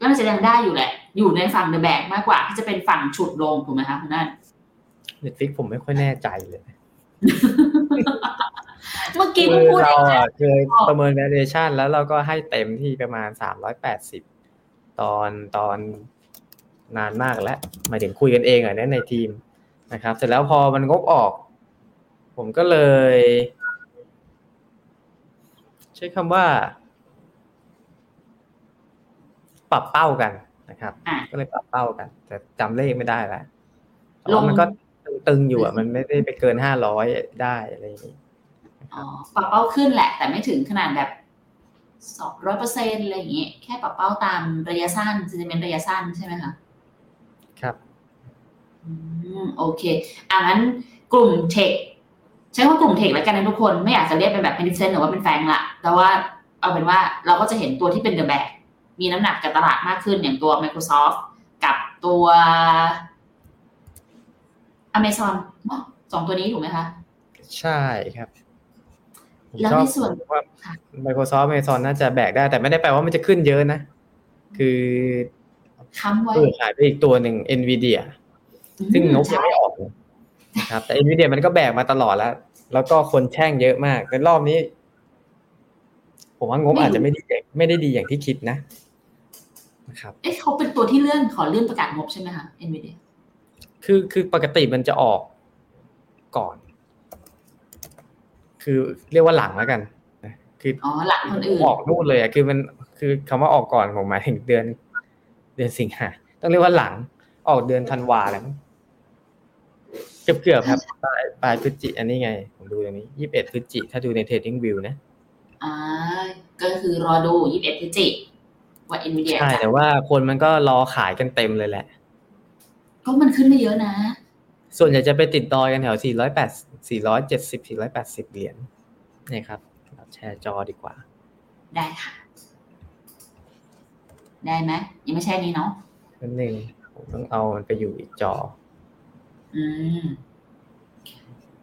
[SPEAKER 2] ก็น่าจะยังได้อยู่แหละ อยู่ในฝั่ง the แบกมากกว่า ที่จะเป็นฝั่งฉุดลงถูกไหมคะคุณอัน
[SPEAKER 3] Netflix ผมไม่ค่อยแน่ใจเลย
[SPEAKER 2] เมื่อกี้
[SPEAKER 3] คื
[SPEAKER 2] เพิ่งพูด
[SPEAKER 3] เรา
[SPEAKER 2] เองนะ
[SPEAKER 3] อะเคยประเมิน valuation แล้วเราก็ให้เต็มที่ประมาณสามร้อยแปดสิบตอนตอน นานมากแล้วหมายถึงคุยกันเองอะเนี่ยในทีมนะครับ เสร็จแล้วพอมันงบออก ผมก็เลย ใช้คำว่า ปรับเป้ากันนะครับ
[SPEAKER 2] อะ
[SPEAKER 3] ก็เลยปรับเป้ากัน แต่จำเลขไม่ได้แล้วเพ
[SPEAKER 2] ลง
[SPEAKER 3] ราะมันก็ตึงๆอยู่อะ มันไม่ได้ไปเกินห้าร้อยได้อะไรอย่างนี้
[SPEAKER 2] อ๋อปรับเป้าขึ้นแหละ แต่ไม่ถึงขนาดแบบสองร้อยเปอร์เซ็นอะไรอย่างเงี้ยแค่ปรับเป้าตามระยะสั้นซีเมนต์ระยะสั้นใช่ไหมคะ
[SPEAKER 3] ครับ
[SPEAKER 2] อืม โอเคอะงั้นกลุ่มเทคใช้ว่ากลุ่มเทคแล้วกันนะทุกคน ไม่อยากจะเรียกเป็นแบบเพนิเซนหรือว่าเป็นแฟงละแต่ว่าเอาเป็นว่าเราก็จะเห็นตัวที่เป็นเดอะแบกมีน้ำหนักกับตลาดมากขึ้นอย่างตัว Microsoft กับตัว Amazon อ๋อสองตัวนี้ถูกไหมคะ
[SPEAKER 3] ใช่ครับผม
[SPEAKER 2] แล้ว
[SPEAKER 3] ชอบ
[SPEAKER 2] ในส่วน
[SPEAKER 3] ว่า
[SPEAKER 2] ค่ะ
[SPEAKER 3] Microsoft Amazon น่าจะแบกได้ แต่ไม่ได้แปลว่ามันจะขึ้นเยอะนะ คือ
[SPEAKER 2] ค้ำไว้
[SPEAKER 3] เออขายไปอีกตัวหนึ่ง Nvidia ซึ่งงบยังไม่ออกเลยนะครับแต่ Nvidia มันก็แบกมาตลอดแล้ว แล้วก็คนแช่งเยอะมากในรอบนี้ ผมว่างบอาจจะไม่ดีอย่างไม่ได้ดีอย่างที่คิดนะนะครับ
[SPEAKER 2] เอ๊ะเขาเป็นตัวที่เลื่อนขอเลื่อนประกาศงบใช่ไหมคะ Nvidia
[SPEAKER 3] คือคือปกติมันจะออกก่อน คือเรียกว่าหลังแล้วกันนะคือ
[SPEAKER 2] อ๋อหลังคนอื่น
[SPEAKER 3] ออกนู่นเลยอะคือมันคือคำว่าออกก่อนผมหมายถึงเดือน เดือนสิงหาต้องเรียกว่าหลังออกเดือนธันวาแล้วมั้งเกือบเกือบๆครับปลายปลายพฤศจิอันนี้ไง ผมดูตรงนี้ยี่สิบเอ็ดพฤศจิถ้าดูใน Trading View นะ
[SPEAKER 2] อ่าก็คือรอดู21พฤศจิกว่า Nvidia
[SPEAKER 3] ใช่
[SPEAKER 2] จะ
[SPEAKER 3] แต่ว่าคนมันก็รอขายกันเต็มเลยแหละ
[SPEAKER 2] ก็มันขึ้นไม่เยอะนะ
[SPEAKER 3] ส่วนใหญ่จะไปติดดอยกันแถว408 470 480เหรียญนี่ครับเราแชร์จอดีกว่า
[SPEAKER 2] ได้ค่ะ ได้ไหมยังไม่ใช่นี้เนาะ
[SPEAKER 3] นิดนึงผมต้องเอามันไปอยู่อีกจอ
[SPEAKER 2] อืม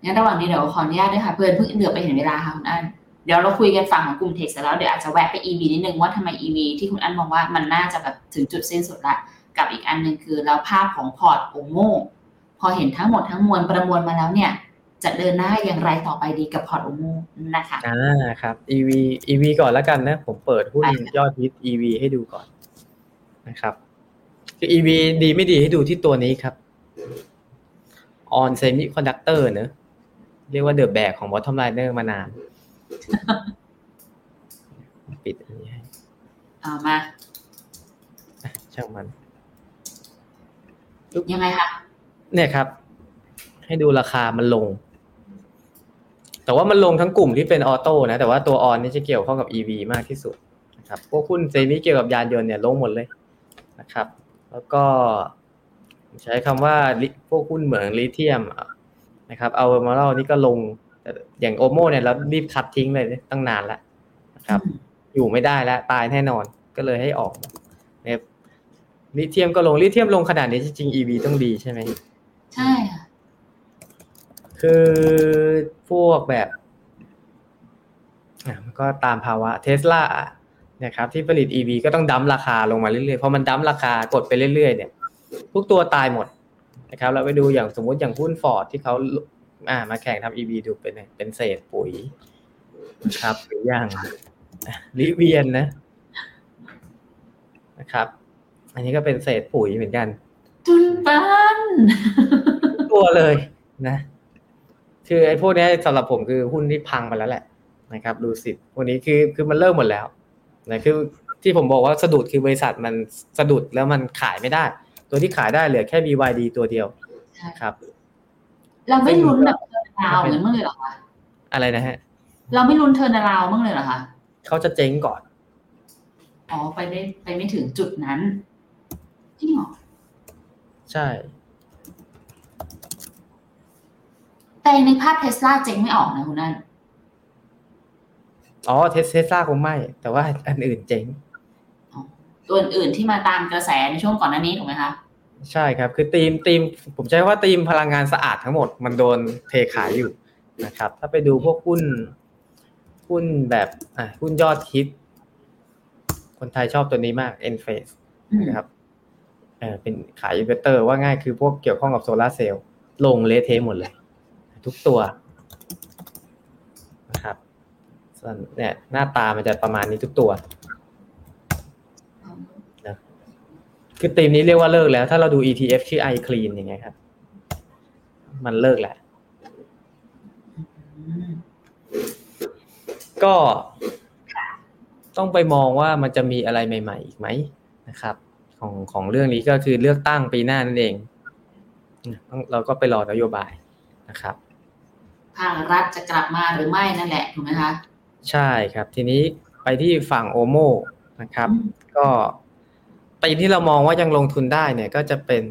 [SPEAKER 2] งั้นระหว่างนี้เดี๋ยวขออนุญาตด้วยค่ะเพื่อนเพิ่งเหลือบไปเห็นเวลาค่ะคุณอันเดี๋ยวเราคุยกันฝั่งของกลุ่ม tech เสร็จแล้วเดี๋ยวอาจจะแวะไป EV นิดนึงว่าทำไม EV ที่คุณอันมองว่ามันน่าจะแบบถึงจุดสิ้นสุดละกับอีกอันหนึ่งคือแล้วภาพของพอร์ต OMO พอเห็นทั้งหมดทั้งมวลประมวลมาแล้วเนี่ย จะเดินหน้าอย่างไรต่อไปดีกับพอร์ต OMO นะคะ
[SPEAKER 3] อ่าครับ EV EV ก่อนแล้วกันนะ ผมเปิดหุ้นยอดฮิต EV ให้ดูก่อนนะครับคือ EV ดีไม่ดีให้ดูที่ตัวนี้ครับ On Semiconductor เนอะเรียกว่าเดอะแบกของ Bottom Liner มานาน ปิดอันนี้ให้
[SPEAKER 2] เอามา
[SPEAKER 3] ช่างมัน
[SPEAKER 2] ยังไงคะ
[SPEAKER 3] เนี่ยครับ ให้ดูราคามันลง แต่ว่ามันลงทั้งกลุ่มที่เป็นออโต้นะ แต่ว่าตัวออนนี่จะเกี่ยวข้องกับ EV มากที่สุดนะครับพวกหุ้นเซมิเกี่ยวกับยานยนต์เนี่ยลงหมดเลยนะครับ แล้วก็ ใช้คำว่าลิพวกหุ้นเหมืองลิเธียมอะนะครับเอามาเล่านี่ก็ลงแต่อย่างโอโมเนี่ยเรารีบคัดทิ้งเลยตั้งนานแล้วนะครับ อยู่ไม่ได้แล้วตายแน่นอนก็เลยให้ออกเนี่ยลิเธียมก็ลงลิเธียมลงขนาดนี้จริงๆ EV ต้องดีใช่ไหม
[SPEAKER 2] ใช่ค่ะ
[SPEAKER 3] คือพวกแบบอะมันก็ตามภาวะเทสลานะครับที่ผลิต EV ก็ต้องดั้มราคาลงมาเรื่อยๆเพราะมันดั้มราคากดไปเรื่อยๆเนี่ย ทุกตัวตายหมดนะครับ เราไปดูอย่างสมมุติอย่างหุ้นฟอร์ดที่เขาอ่า มาแข่งทำ EV ดูเป็นไงเป็นเศษปุ๋ยนะครับหรืออย่างลิเวียนนะนะครับ อันนี้ก็เป็นเศษปุ๋ยเหมือนกัน
[SPEAKER 2] จุนปัน
[SPEAKER 3] ตัวเลยนะ คือไอ้พวกเนี้ยสำหรับผมคือหุ้นที่พังไปแล้วแหละนะครับ ดูสิพวกนี้คือคือมันเริ่มหมดแล้วนะคือที่ผมบอกว่าสะดุดคือบริษัทมันสะดุดแล้วมันขายไม่ได้ ตัวที่ขายได้เหลือแค่ BYD ตัวเดียว
[SPEAKER 2] ใช่
[SPEAKER 3] ครับ
[SPEAKER 2] เราไม่ลุ้นแบบเทิร์นราวเลยมั้างเลยเหรอคะ
[SPEAKER 3] อะไรนะฮะ
[SPEAKER 2] เราไม่ลุ้นเทิร์นราวมั้างเลยเหรอคะ
[SPEAKER 3] เขาจะเจ๊งก่อน
[SPEAKER 2] อ๋อไปไม่ไปไม่ถึงจุดนั้นจริงเหรอ
[SPEAKER 3] ใช่
[SPEAKER 2] แต่ในภาพเทสลาเจ๊งไม่ออกนะคุณนั่น
[SPEAKER 3] อ๋อเทสเทสลาคงไม่ แต่ว่าอันอื่นเจ๊ง
[SPEAKER 2] ตัวอื่นๆที่มาตามกระแสในช่วงก่อนหน้านี้ถูกไหมคะ
[SPEAKER 3] ใช่ครับ คือธีมธีมผมใช้ว่าธีมพลังงานสะอาดทั้งหมดมันโดนเทขายอยู่นะครับ ถ้าไปดูพวกหุ้นหุ้นแบบอะหุ้นยอดฮิต คนไทยชอบตัวนี้มาก e n f a c e
[SPEAKER 2] อืม
[SPEAKER 3] นะครับเออเป็นขายอินเวสเตอร์ว่าง่ายคือพวกเกี่ยวข้องกับโซลาร์เซลล์ลงเละเทะหมดเลย ทุกตัวนะครับส่วนเนี่ยหน้าตามันจะประมาณนี้ทุกตัว คือธีมนี้เรียกว่าเลิกแล้ว ถ้าเราดู ETF ชื่อ iClean อย่างเงี้ยครับ มันเลิกแหละ
[SPEAKER 2] อืม
[SPEAKER 3] ก็ต้องไปมองว่ามันจะมีอะไรใหม่ ๆ อีกไหมนะครับ ของของเรื่องนี้ก็คือเลือกตั้งปีหน้านั่นเองต้องเราก็ไปรอนโยบายนะครับ
[SPEAKER 2] ภาครัฐจะกลับมาหรือไม่นั่นแหละถูกไหมคะ
[SPEAKER 3] ใช่ครับ ทีนี้ไปที่ฝั่งโอโมนะครับ
[SPEAKER 2] อืม
[SPEAKER 3] ก็ ตีมที่เรามองว่ายังลงทุนได้เนี่ยก็จะเป็น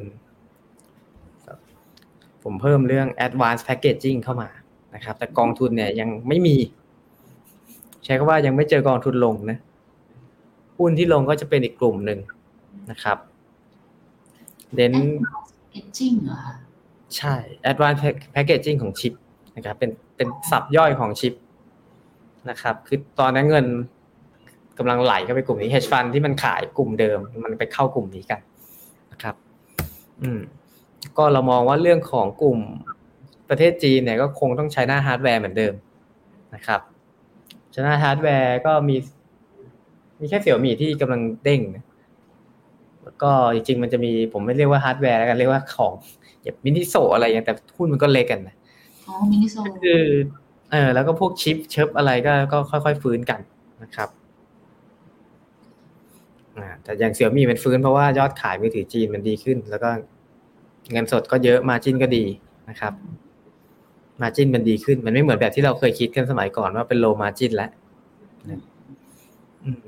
[SPEAKER 3] ผมเพิ่มเรื่อง advanced packaging เข้ามานะครับ แต่กองทุนเนี่ยยังไม่มี ใช้คำว่ายังไม่เจอกองทุนลงนะหุ้นที่ลงก็จะเป็นอีกกลุ่มหนึ่งนะครับเน้น
[SPEAKER 2] เอจจิ้งเหรอคะ
[SPEAKER 3] ใช่ advanced packaging ของชิปนะครับเป็นเป็นสับย่อยของชิปนะครับ คือตอนนั้นเงิน กำลังไหลเข้าไปกลุ่มนี้ hedge fund ที่มันขายกลุ่มเดิม มันไปเข้ากลุ่มนี้กันนะครับ อืม ก็เรามองว่าเรื่องของกลุ่มประเทศจีนเนี่ยก็คงต้องใช้หน้าฮาร์ดแวร์เหมือนเดิมนะครับใช้หน้าฮาร์ดแวร์ก็มี มีแค่เสียวหมี่ที่กำลังเด้งนะแล้วก็จริงๆมันจะมีผมไม่เรียกว่าฮาร์ดแวร์แล้วกันเรียกว่าของแบบมินิโซอะไรอย่างแต่หุ้นมันก็เล็กกันนะ
[SPEAKER 2] อ๋อมินิโซ
[SPEAKER 3] คือเออแล้วก็พวกชิปเชิปอะไรก็ก็ค่อย ๆ ฟื้นกันนะครับอ่า แต่อย่างเสียวหมี่มันฟื้นเพราะว่ายอดขายมือถือจีนมันดีขึ้น แล้วก็เงินสดก็เยอะมาจินก็ดีนะครับ มาจินมันดีขึ้น มันไม่เหมือนแบบที่เราเคยคิดกันสมัยก่อนว่าเป็นโลมาจินแล้วนะอืม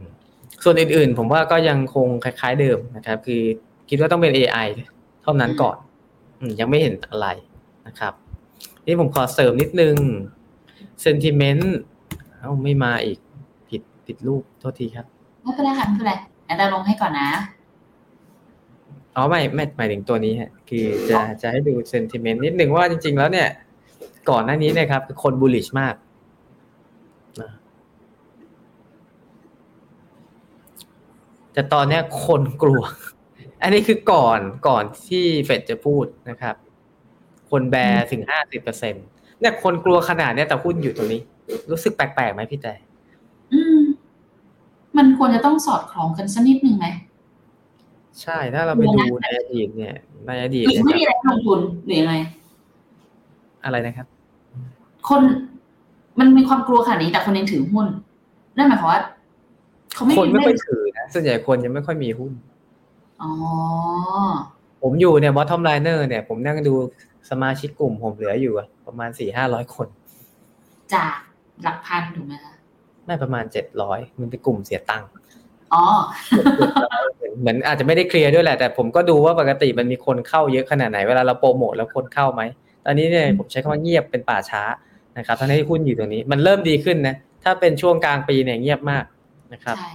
[SPEAKER 3] ส่วนอื่นๆ ผมว่าก็ยังคงคล้าย ๆ เดิมนะครับ คือคิดว่าต้องเป็น AI เท่านั้นก่อนอืมยังไม่เห็นอะไรนะครับ นี่ผมขอเสริมนิดนึง sentiment เอ้าไม่มาอีกผิดผิดรูปโทษทีครับ
[SPEAKER 2] ไม่เป็นไรค่ะไม่เป็นไร งั้นเราลงให้ก่อนนะ
[SPEAKER 3] อ๋อไม่ไม่หมายถึงตัวนี้ฮะคือจะจะให้ดู sentiment นิดนึงว่าจริง ๆ แล้วเนี่ย ก่อนหน้านี้เนะครับคน bullish มากนะแต่ตอนเนี้ยคนกลัว อันนี้คือก่อนก่อนที่เฟดจะพูดนะครับ คนแบร์ถึงห้าสิบเปอร์เซ็นเนี่ยคนกลัวขนาดเนี้ยแต่หุ้นอยู่ตรงนี้ รู้สึกแปลกๆไหมพี่แต่
[SPEAKER 2] อืม มันควรจะต้องสอดคล้องกันสักนิดนึงไหม
[SPEAKER 3] ใช่ถ้าเราไปดูในอดีตเนี่ยในอดีต
[SPEAKER 2] หรือ
[SPEAKER 3] เนี่ย
[SPEAKER 2] ไม่มีอะไรลงทุนหรือยังไง
[SPEAKER 3] อะไรนะครับ
[SPEAKER 2] คนมันมีความกลัวขนาดนี้แต่คนยังถือหุ้นนั่นหมายความว่าเขาไม่
[SPEAKER 3] คนไม่ค่อย
[SPEAKER 2] ด้
[SPEAKER 3] ถือนะส่วนใหญ่คนยังไม่ค่อยมีหุ้น
[SPEAKER 2] อ๋อ
[SPEAKER 3] ผมอยู่เนี่ย bottom liner เนี่ย ผมนั่งดูสมาชิกกลุ่มผมเหลืออยู่อะประมาณสี่ห้าร้อยคน
[SPEAKER 2] จากหลักพันถูกไหมคะ
[SPEAKER 3] ไม่ประมาณเจ็ดร้อยมันเป็นกลุ่มเสียตังค์
[SPEAKER 2] อ๋อ
[SPEAKER 3] เหมือนอาจจะไม่ได้เคลียร์ด้วยแหละแต่ผมก็ดูว่าปกติมันมีคนเข้าเยอะขนาดไหนเวลาเราโปรโมทแล้วคนเข้าไหมตอนนี้เนี่ยผมใช้คำว่าเงียบเป็นป่าช้านะครับทั้งที่หุ้นอยู่ตรงนี้ มันเริ่มดีขึ้นนะถ้าเป็นช่วงกลางปีเนี่ยเงียบมากนะครับ
[SPEAKER 2] ใช่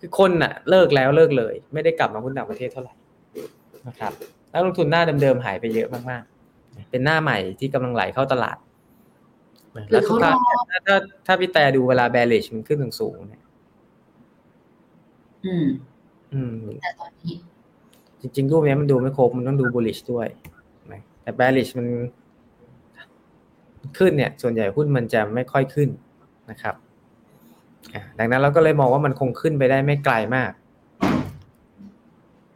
[SPEAKER 3] คือคนน่ะเลิกแล้วเลิกเลย ไม่ได้กลับมาหุ้นต่างประเทศเท่าไหร่นะครับนักลงทุนหน้าเดิมๆหายไปเยอะมากๆ เป็นหน้าใหม่ที่กำลังไหลเข้าตลาด
[SPEAKER 2] หรื
[SPEAKER 3] แล้
[SPEAKER 2] อ
[SPEAKER 3] วทุ
[SPEAKER 2] เขา
[SPEAKER 3] ก
[SPEAKER 2] ร
[SPEAKER 3] ครั้
[SPEAKER 2] อง
[SPEAKER 3] ถ้าถ้าถ้าพี่แต่ดูเวลา bearish มันขึ้นสูงๆเนี่ย
[SPEAKER 2] อืม
[SPEAKER 3] อืม
[SPEAKER 2] แต่ตอนนี้
[SPEAKER 3] จริงๆรูปเนี้ยมันดูไม่ครบมันต้องดู bullish ด้วยนะแต่ bearish มันขึ้นเนี่ย ส่วนใหญ่หุ้นมันจะไม่ค่อยขึ้นนะครับอะดังนั้นเราก็เลยมองว่ามันคงขึ้นไปได้ไม่ไกลมาก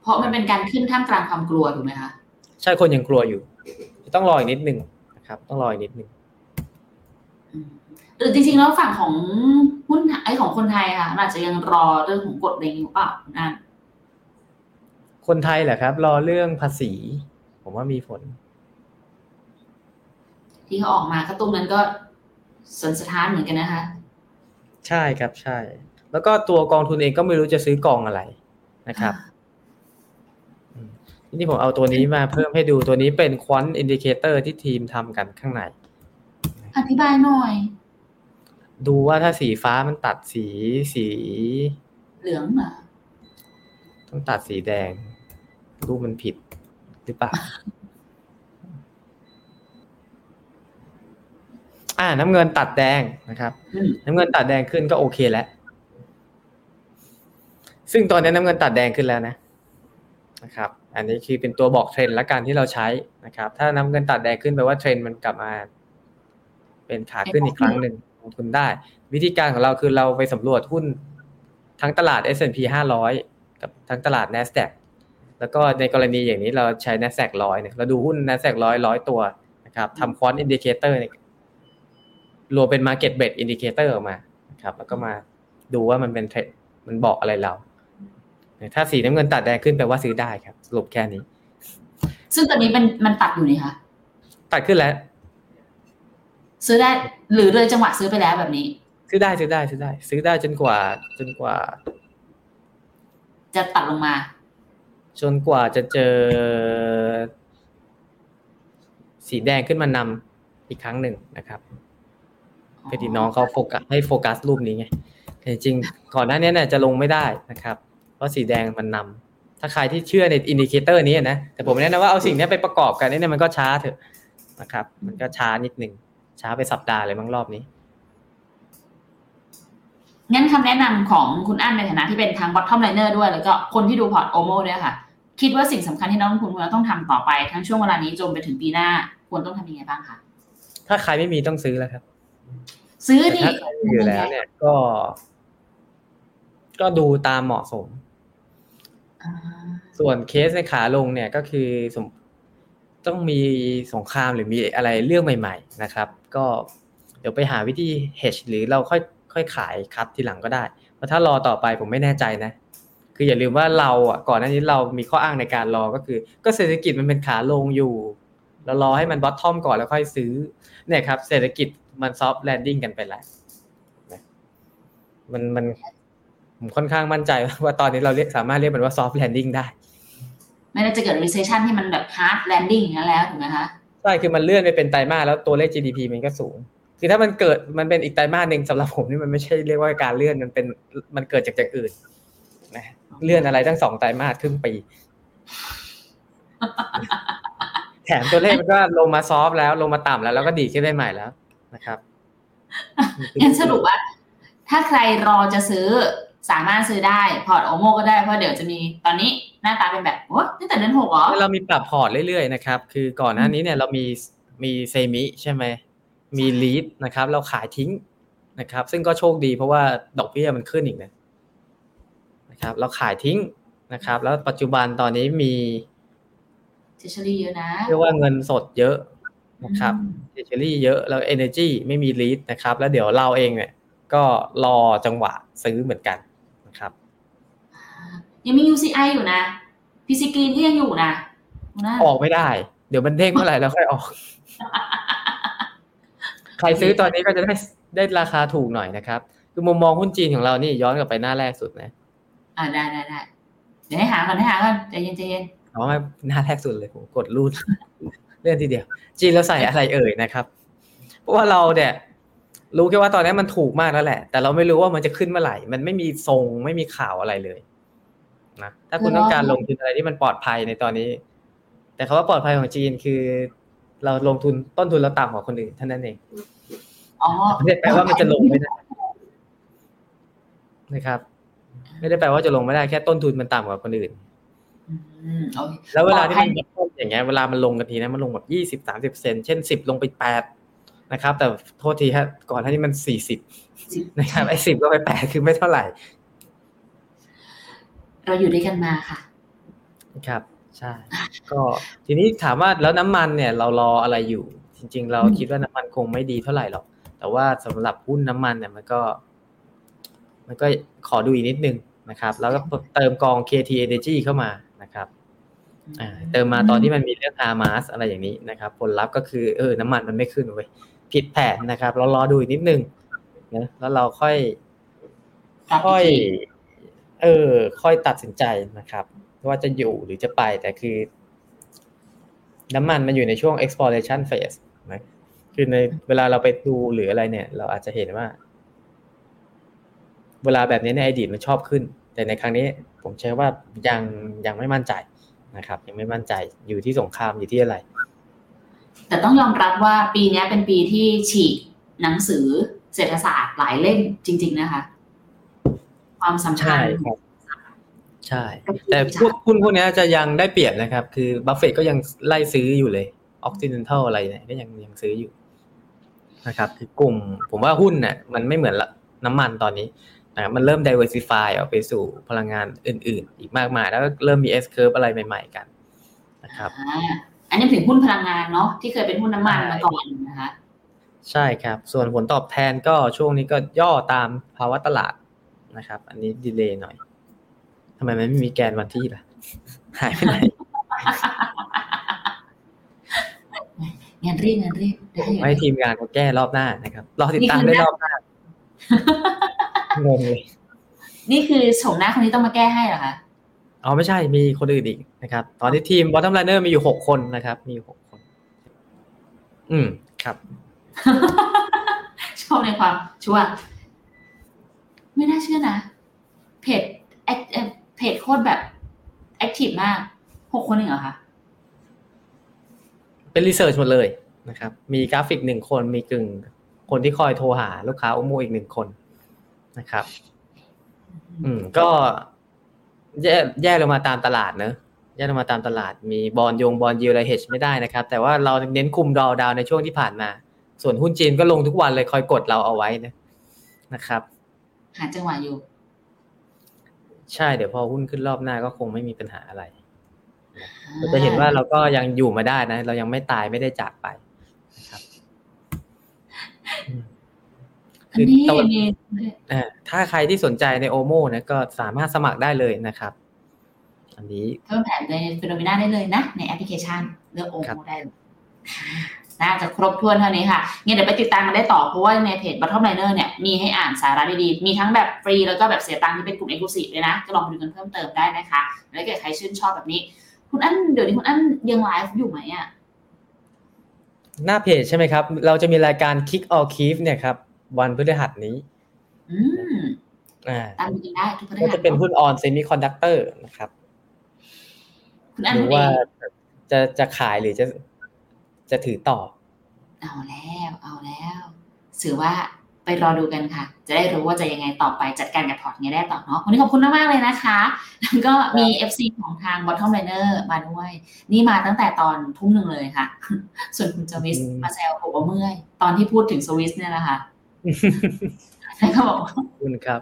[SPEAKER 2] เพราะมันเป็นการขึ้นท่ามกลางความกลัวถูกไหมคะ
[SPEAKER 3] ใช่คนยังกลัวอยู่ ต้องรออีกนิดนึงนะครับ ต้องรออีกนิดนึง
[SPEAKER 2] อืม หรือจริงๆแล้วฝั่งของหุ้นไอของคนไทยค่ะมันอาจจะยังรอเรื่องของกฎอะไรอย่างนี้หรือเปล่านั่น
[SPEAKER 3] คนไทยแหละครับ รอเรื่องภาษี ผมว่ามีผล
[SPEAKER 2] ที่เขาออกมากระตุ้นนั้นก็สันสะท้านเหมือนกันนะคะ
[SPEAKER 3] ใช่ครับใช่ แล้วก็ตัวกองทุนเองก็ไม่รู้จะซื้อกองอะไรนะครับอืมจนี่ผมเอาตัวนี้มาเพิ่มให้ดูตัวนี้เป็น quant indicator ที่ทีมทำกันข้างใน
[SPEAKER 2] อธิบายหน่อย
[SPEAKER 3] ดูว่าถ้าสีฟ้ามันตัดสีสี
[SPEAKER 2] เหลืองเหรอ
[SPEAKER 3] ต้องตัดสีแดง รูปมันผิดหรือเปล่าอ่า น้ำเงินตัดแดงนะครับ
[SPEAKER 2] อืม
[SPEAKER 3] น้ำเงินตัดแดงขึ้นก็โอเคแล้ว ซึ่งตอนนี้น้ำเงินตัดแดงขึ้นแล้วนะนะครับ อันนี้คือเป็นตัวบอกเทรนด์และการที่เราใช้นะครับ ถ้าน้ำเงินตัดแดงขึ้นแปลว่าเทรนด์มันกลับมา เป็นขาขึ้นอีกครั้งหนึ่งลงทุนได้ วิธีการของเราคือเราไปสำรวจหุ้นทั้งตลาด S&P 500 กับทั้งตลาด NASDAQ แล้วก็ในกรณีอย่างนี้เราใช้ NASDAQ ร้อยเนี่ยเราดูหุ้น NASDAQ ร้อยร้อยตัวนะครับทำ quant indicator เนี่ยรวมเป็น Market Breadth Indicator ออกมานะครับแล้วก็มาดูว่ามันเป็นเทรนด์มันบอกอะไรเรา ถ้าสีน้ำเงินตัดแดงขึ้นแปลว่าซื้อได้ครับ สรุปแค่นี้
[SPEAKER 2] ซึ่งตอนนี้มันมันตัดอยู่นี่คะ
[SPEAKER 3] ตัดขึ้นแล้ว
[SPEAKER 2] ซื้อได้หรือเลยจังหวะซื้อไปแล้วแบบนี้
[SPEAKER 3] ซื้อได้ซื้อได้ซื้อได้ ซื้อได้จนกว่า จนกว่า
[SPEAKER 2] จะตัดลงมา
[SPEAKER 3] จนกว่าจะเจอ สีแดงขึ้นมานำอีกครั้งหนึ่งนะครับพอดีน้องเขาโฟกัสให้โฟกัสรูปนี้ไงแต่จริงๆก่อนหน้านี้เนี่ยจะลงไม่ได้นะครับ เพราะสีแดงมันนำถ้าใครที่เชื่อใน indicator นี้นะแต่ผมแนะนำว่าเอาสิ่งนี้ไปประกอบกันเนี่ยมันก็ช้าเถอะนะครับ มันก็ช้านิดหนึ่ง ช้าไปสัปดาห์เลยมั้งรอบนี้
[SPEAKER 2] งั้นคำแนะนำของคุณอั้นในฐานะที่เป็นทาง BottomLiner ด้วย แล้วก็คนที่ดูพอร์ต OMO ด้วยค่ะ คิดว่าสิ่งสำคัญที่นักลงทุนควรจะต้องทำต่อไป ทั้งช่วงเวลานี้จนไปถึงปีหน้า ควรต้องทำยังไงบ้างคะ
[SPEAKER 3] ถ้าใครไม่มีต้องซื้อแล้วครับ
[SPEAKER 2] ซื้อ
[SPEAKER 3] แต่
[SPEAKER 2] ดิ
[SPEAKER 3] ถ้าใครมีอยู่แล้ว เนี่ยก็ ก็ดูตามเหมาะสม
[SPEAKER 2] อ่า
[SPEAKER 3] ส่วนเคสในขาลงเนี่ยก็คือสม ต้องมีสงครามหรือมีอะไรเรื่องใหม่ ๆ นะครับ ก็เดี๋ยวไปหาวิธี hedge หรือเราค่อยค่อยขาย cut ทีหลังก็ได้ เพราะถ้ารอต่อไปผมไม่แน่ใจนะ คืออย่าลืมว่าเราอะก่อนหน้านี้เรามีข้ออ้างในการรอก็คือ ก็เศรษฐกิจมันเป็นขาลงอยู่เรารอให้มัน bottom ก่อนแล้วค่อยซื้อ เนี่ยครับ เศรษฐกิจมัน soft landing กันไปแล้วมันมันผมค่อนข้างมั่นใจว่าตอนนี้เราเรียกสามารถเรียกมันว่า soft landing ได้
[SPEAKER 2] ไม่น่าจะเกิด recession ที่มันแบบ hard landing อย่างนั้นแล้วถูกไหมคะ
[SPEAKER 3] ใช่คือมันเลื่อนไปเป็นไตรมาสแล้วตัวเลข GDP มันก็สูงคือถ้ามันเกิดมันเป็นอีกไตรมาสหนึ่งสำหรับผมนี่มันไม่ใช่เรียกว่าการเลื่อนมันเป็นมันเกิดจากอย่างอื่นนะเลื่อนอะไรตั้งสองไตรมาสครึ่งปี แถมตัวเลขมันก็ลงมา soft แล้ว ลงมาต่ำแล้วแล้วก็ดีขึ้นได้ใหม่แล้วนะครับ
[SPEAKER 2] งั้นสรุปว่า ถ้าใครรอจะซื้อ สามารถซื้อได้พอร์ต OMO ก็ได้เพราะเดี๋ยวจะมีตอนนี้หน้าตาเป็นแบบโอ้ตั้งแต่เดือนหกเหรอ
[SPEAKER 3] เรามีปรับพอร์ตเรื่อยๆนะครับคือก่อนหน้านี้เนี่ยเรามีมี semi ใช่ไหมมี REIT นะครับเราขายทิ้งนะครับ ซึ่งก็โชคดีเพราะว่าดอกเบี้ยมันขึ้นอีกนะนะครับ เราขายทิ้งนะครับ แล้วปัจจุบันตอนนี้มี
[SPEAKER 2] treasury เยอะนะ
[SPEAKER 3] เรียกว่าเงินสดเยอะนะครับ
[SPEAKER 2] อืม
[SPEAKER 3] treasury เยอะแล้ว Energy ไม่มี REIT นะครับ แล้วเดี๋ยวเราเองเนี่ยก็รอจังหวะซื้อเหมือนกันนะ ครับ
[SPEAKER 2] ยังมี UCI อยู่นะ PC Green ก็ยังอยู่นะนะ
[SPEAKER 3] ออกไม่ได้ เดี๋ยวมันเด้งเมื่อไหร่แล้วค่อยออก ใครซื้อตอนนี้ก็จะได้ได้ราคาถูกหน่อยนะครับคือมุมมองหุ้นจีนของเรานี่ย้อนกลับไปหน้าแรกสุดนะ
[SPEAKER 2] อ่าได้ได้ได้เดี๋ยวให้หาก่อนให้หาก่อนใจเย็นใจเย็น
[SPEAKER 3] เอามาหน้าแรกสุดเลยผมกดรูดเลื่อนทีเดียว จีนเราใส่อะไรเอ่ยนะครับ เพราะว่าเราเนี่ย รู้แค่ว่าตอนนี้มันถูกมากแล้วแหละ แต่เราไม่รู้ว่ามันจะขึ้นเมื่อไหร่ มันไม่มีทรงไม่มีข่าวอะไรเลยนะถ้าคุณต้องการลงทุนอะไรที่มันปลอดภัยในตอนนี้ แต่คำว่าปลอดภัยของจีนคือ เราลงทุนต้นทุนเราต่ำกว่าคนอื่นเท่านั้นเอง
[SPEAKER 2] อ๋อ
[SPEAKER 3] ไม่ได้แปลว่ามันจะลงไม่ได้นะครับ ไม่ได้แปลว่าจะลงไม่ได้แค่ต้นทุนมันต่ำกว่าคนอื่น
[SPEAKER 2] อืมโอเค
[SPEAKER 3] แล้วเวลาที่
[SPEAKER 2] ปลอ
[SPEAKER 3] มั
[SPEAKER 2] ด
[SPEAKER 3] น
[SPEAKER 2] ภัย
[SPEAKER 3] ต้นอย่างเงี้ยเวลามันลงกันทีนะมันลงแบบยี่สิบสามสิบเซนเช่นสิบลงไปแปด นะครับ แต่โทษทีฮะก่อนหน้านี้มันสี่สิบนะครับไอ้สิบก็ไปแปดคือไม่เท่าไหร่
[SPEAKER 2] เราอยู่ด้วยกันมาค่ะ
[SPEAKER 3] นะครับ ใช่ ก็ทีนี้ถามว่าแล้วน้ำมันเนี่ย เรารออะไรอยู่ จริง ๆ เรา
[SPEAKER 2] อืม
[SPEAKER 3] คิดว่าน้ำมันคงไม่ดีเท่าไหร่หรอก แต่ว่าสำหรับหุ้นน้ำมันเนี่ยมันก็ มันก็ขอดูอีกนิดนึงนะครับ แล้วก็เติมกอง KT Energy เข้ามานะครับอ่าเติมมาตอนที่มันมีเรื่องฮามาสอะไรอย่างนี้นะครับ ผลลัพธ์ก็คือเออ น้ำมันมันไม่ขึ้นเว้ย ผิดแผนนะครับ เรารอดูอีกนิดนึงนะแล้วเราค่อย
[SPEAKER 2] กลับ
[SPEAKER 3] ค่อย
[SPEAKER 2] อีกที
[SPEAKER 3] เออ ค่อยตัดสินใจนะครับ ว่าจะอยู่หรือจะไปแต่คือ น้ำมันมันอยู่ในช่วง exploration phase นะคือในเวลาเราไปดูหรืออะไรเนี่ย เราอาจจะเห็นว่า เวลาแบบนี้ในอดีตมันชอบขึ้น แต่ในครั้งนี้ผมเชื่อว่ายังยังไม่มั่นใจนะครับ ยังไม่มั่นใจอยู่ที่สงครามอยู่ที่อะไร
[SPEAKER 2] แต่ต้องยอมรับว่าปีนี้เป็นปีที่ฉีกหนังสือเศรษฐศาสตร์หลายเล่มจริง ๆ นะคะ ความสำคัญ
[SPEAKER 3] ใช่ครับใช่ แต่พวกหุ้นพวกนี้จะยังได้เปรียบนะครับ คือบัฟเฟตก็ยังไล่ซื้ออยู่เลยออกซิเดนทัลอะไรเนี่ยก็ยังยังซื้ออยู่นะครับ คือกลุ่ม ผมว่าหุ้นเนี่ยมันไม่เหมือนละน้ำมันตอนนี้นะครับมันเริ่ม diversify ออกไปสู่พลังงานอื่น ๆ อีกมากมาย แล้วก็เริ่มมี S curve อะไรใหม่ ๆ กันนะครับ
[SPEAKER 2] อ่าอันนี้ถึงหุ้นพลังงานเนาะที่เคยเป็นหุ้นน้ำมัน
[SPEAKER 3] ใช่
[SPEAKER 2] มาก่อนนะคะ
[SPEAKER 3] ใช่ครับ ส่วนผลตอบแทนก็ช่วงนี้ก็ย่อตามภาวะตลาดนะครับ อันนี้ดีเลย์หน่อยทำไมมันไม่มีแกนวันที่ล่ะ หายไปไหน
[SPEAKER 2] งานรีบงานรีบได้อยู่
[SPEAKER 3] ให้ทีมงานเขาแก้รอบหน้านะครับรอติดตามได้รอบหน้างงเลย
[SPEAKER 2] นี่คือโฉมหน้าคนนี้ต้องมาแก้ให้เหรอคะ
[SPEAKER 3] อ๋อไม่ใช่มีคนอื่นอีกนะครับ ตอนนี้ทีม bottom liner มีอยู่หกคนนะครับ มีอยู่หกคน อืมครับ
[SPEAKER 2] ชอบในความชัวร์ไม่น่าเชื่อนะ เพจ act เอ่อเพจโคตรแบบ active มากหกคนเองเหรอคะ
[SPEAKER 3] เป็น research หมดเลยนะครับ มีกราฟิกหนึ่งคนมีหนึ่งคนที่คอยโทรหาลูกค้า OMO อีกหนึ่งคนนะครับ อืมก็ แย่แย่ลงมาตามตลาดเนอะแย่ลงมาตามตลาดมีบอลยงบอลยูไรเฮชไม่ได้นะครับ แต่ว่าเราเน้นคุม drawdown ในช่วงที่ผ่านมา ส่วนหุ้นจีนก็ลงทุกวันเลยคอยกดเราเอาไว้นะนะครับ
[SPEAKER 2] หาจังหวะอยู่
[SPEAKER 3] ใช่เดี๋ยวพอหุ้นขึ้นรอบหน้าก็คงไม่มีปัญหาอะไรเราจะเห็นว่าเราก็ยังอยู่มาได้นะ เรายังไม่ตายไม่ได้จากไปนะครับอืม
[SPEAKER 2] อันนี้
[SPEAKER 3] ตะวัน
[SPEAKER 2] มี
[SPEAKER 3] อ่า ถ้าใครที่สนใจใน OMO นะก็สามารถสมัครได้เลยนะครับ อันนี้
[SPEAKER 2] เพิ่มแผนในฟินโนมีนาได้เลยนะ ในแอปพลิเคชันเลือกโอ
[SPEAKER 3] ครับ
[SPEAKER 2] โมได้เลยค่ะน่าจะครบถ้วนเท่านี้ค่ะงั้นเดี๋ยวไปติดตามกันได้ต่อ เพราะว่าในเพจ Bottom Liner เนี่ยมีให้อ่านสาระดีๆ มีทั้งแบบฟรีแล้วก็แบบเสียตังค์ที่เป็นกลุ่ม Exclusive เลยนะ ก็ลองไปดูกันเพิ่มเติมได้นะคะ แล้วถ้าเกิดใครชื่นชอบแบบนี้ คุณอั้นเดี๋ยวนี้คุณอั้นยังไลฟ์อยู่ไหมอะ
[SPEAKER 3] หน้าเพจใช่ไหมครับ เราจะมีรายการ Kick or Keep เนี่ยครับ วันพฤหัสนี้
[SPEAKER 2] อืม
[SPEAKER 3] อ่า
[SPEAKER 2] ตามดูกันได้ทุกประเทศ ก็
[SPEAKER 3] จะเป็นหุ้น ON Semiconductor นะครับ
[SPEAKER 2] คุณอั้น
[SPEAKER 3] หรื
[SPEAKER 2] ดู
[SPEAKER 3] อ
[SPEAKER 2] เอ
[SPEAKER 3] ว่างจะจะขายหรือจะจะถือต่อ
[SPEAKER 2] เอาแล้ว เอาแล้วถือว่าไปรอดูกันค่ะ จะได้รู้ว่าจะยังไงต่อไปจัดการกับพอร์ตไงได้ต่อเนาะวันนี้ขอบคุณมาก ๆ เลยนะคะ แล้วก็มี FC ของทาง Bottom Liner มาด้วย นี่มาตั้งแต่ตอนทุ่มหนึ่งเลยค่ะ ส่วนคุณจวิส
[SPEAKER 3] อืม
[SPEAKER 2] มาแซวผมว่าเมื่อย ตอนที่พูดถึงสวิสเนี่ยแหละค่ะ แล้วก็บอกว่า
[SPEAKER 3] ขอบคุณครับ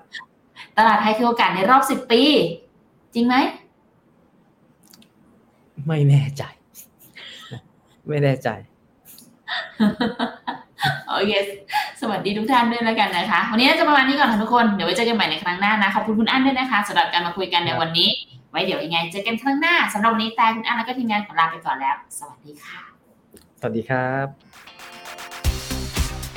[SPEAKER 2] ตลาดไทยคือโอกาสในรอบสิบปี จริงไหม
[SPEAKER 3] ไม่แน่ใจ ไม่แน่ใจ
[SPEAKER 2] โอเคสวัสดีทุกท่านด้วยแล้วกันนะคะ วันนี้น่าจะประมาณนี้ก่อนค่ะทุกคน เดี๋ยวไว้เจอกันใหม่ในครั้งหน้านะ ขอบคุณคุณอั้นด้วยนะคะสำหรับการมาคุยกันในวันนี้ ไว้เดี๋ยวยังไงเจอกันครั้งหน้าสำหรับวันนี้แต่คุณอั้นแล้วก็ทีมงานขอลาไปก่อนแล้ว สวัสดีค่ะ
[SPEAKER 3] สวัสดีครับ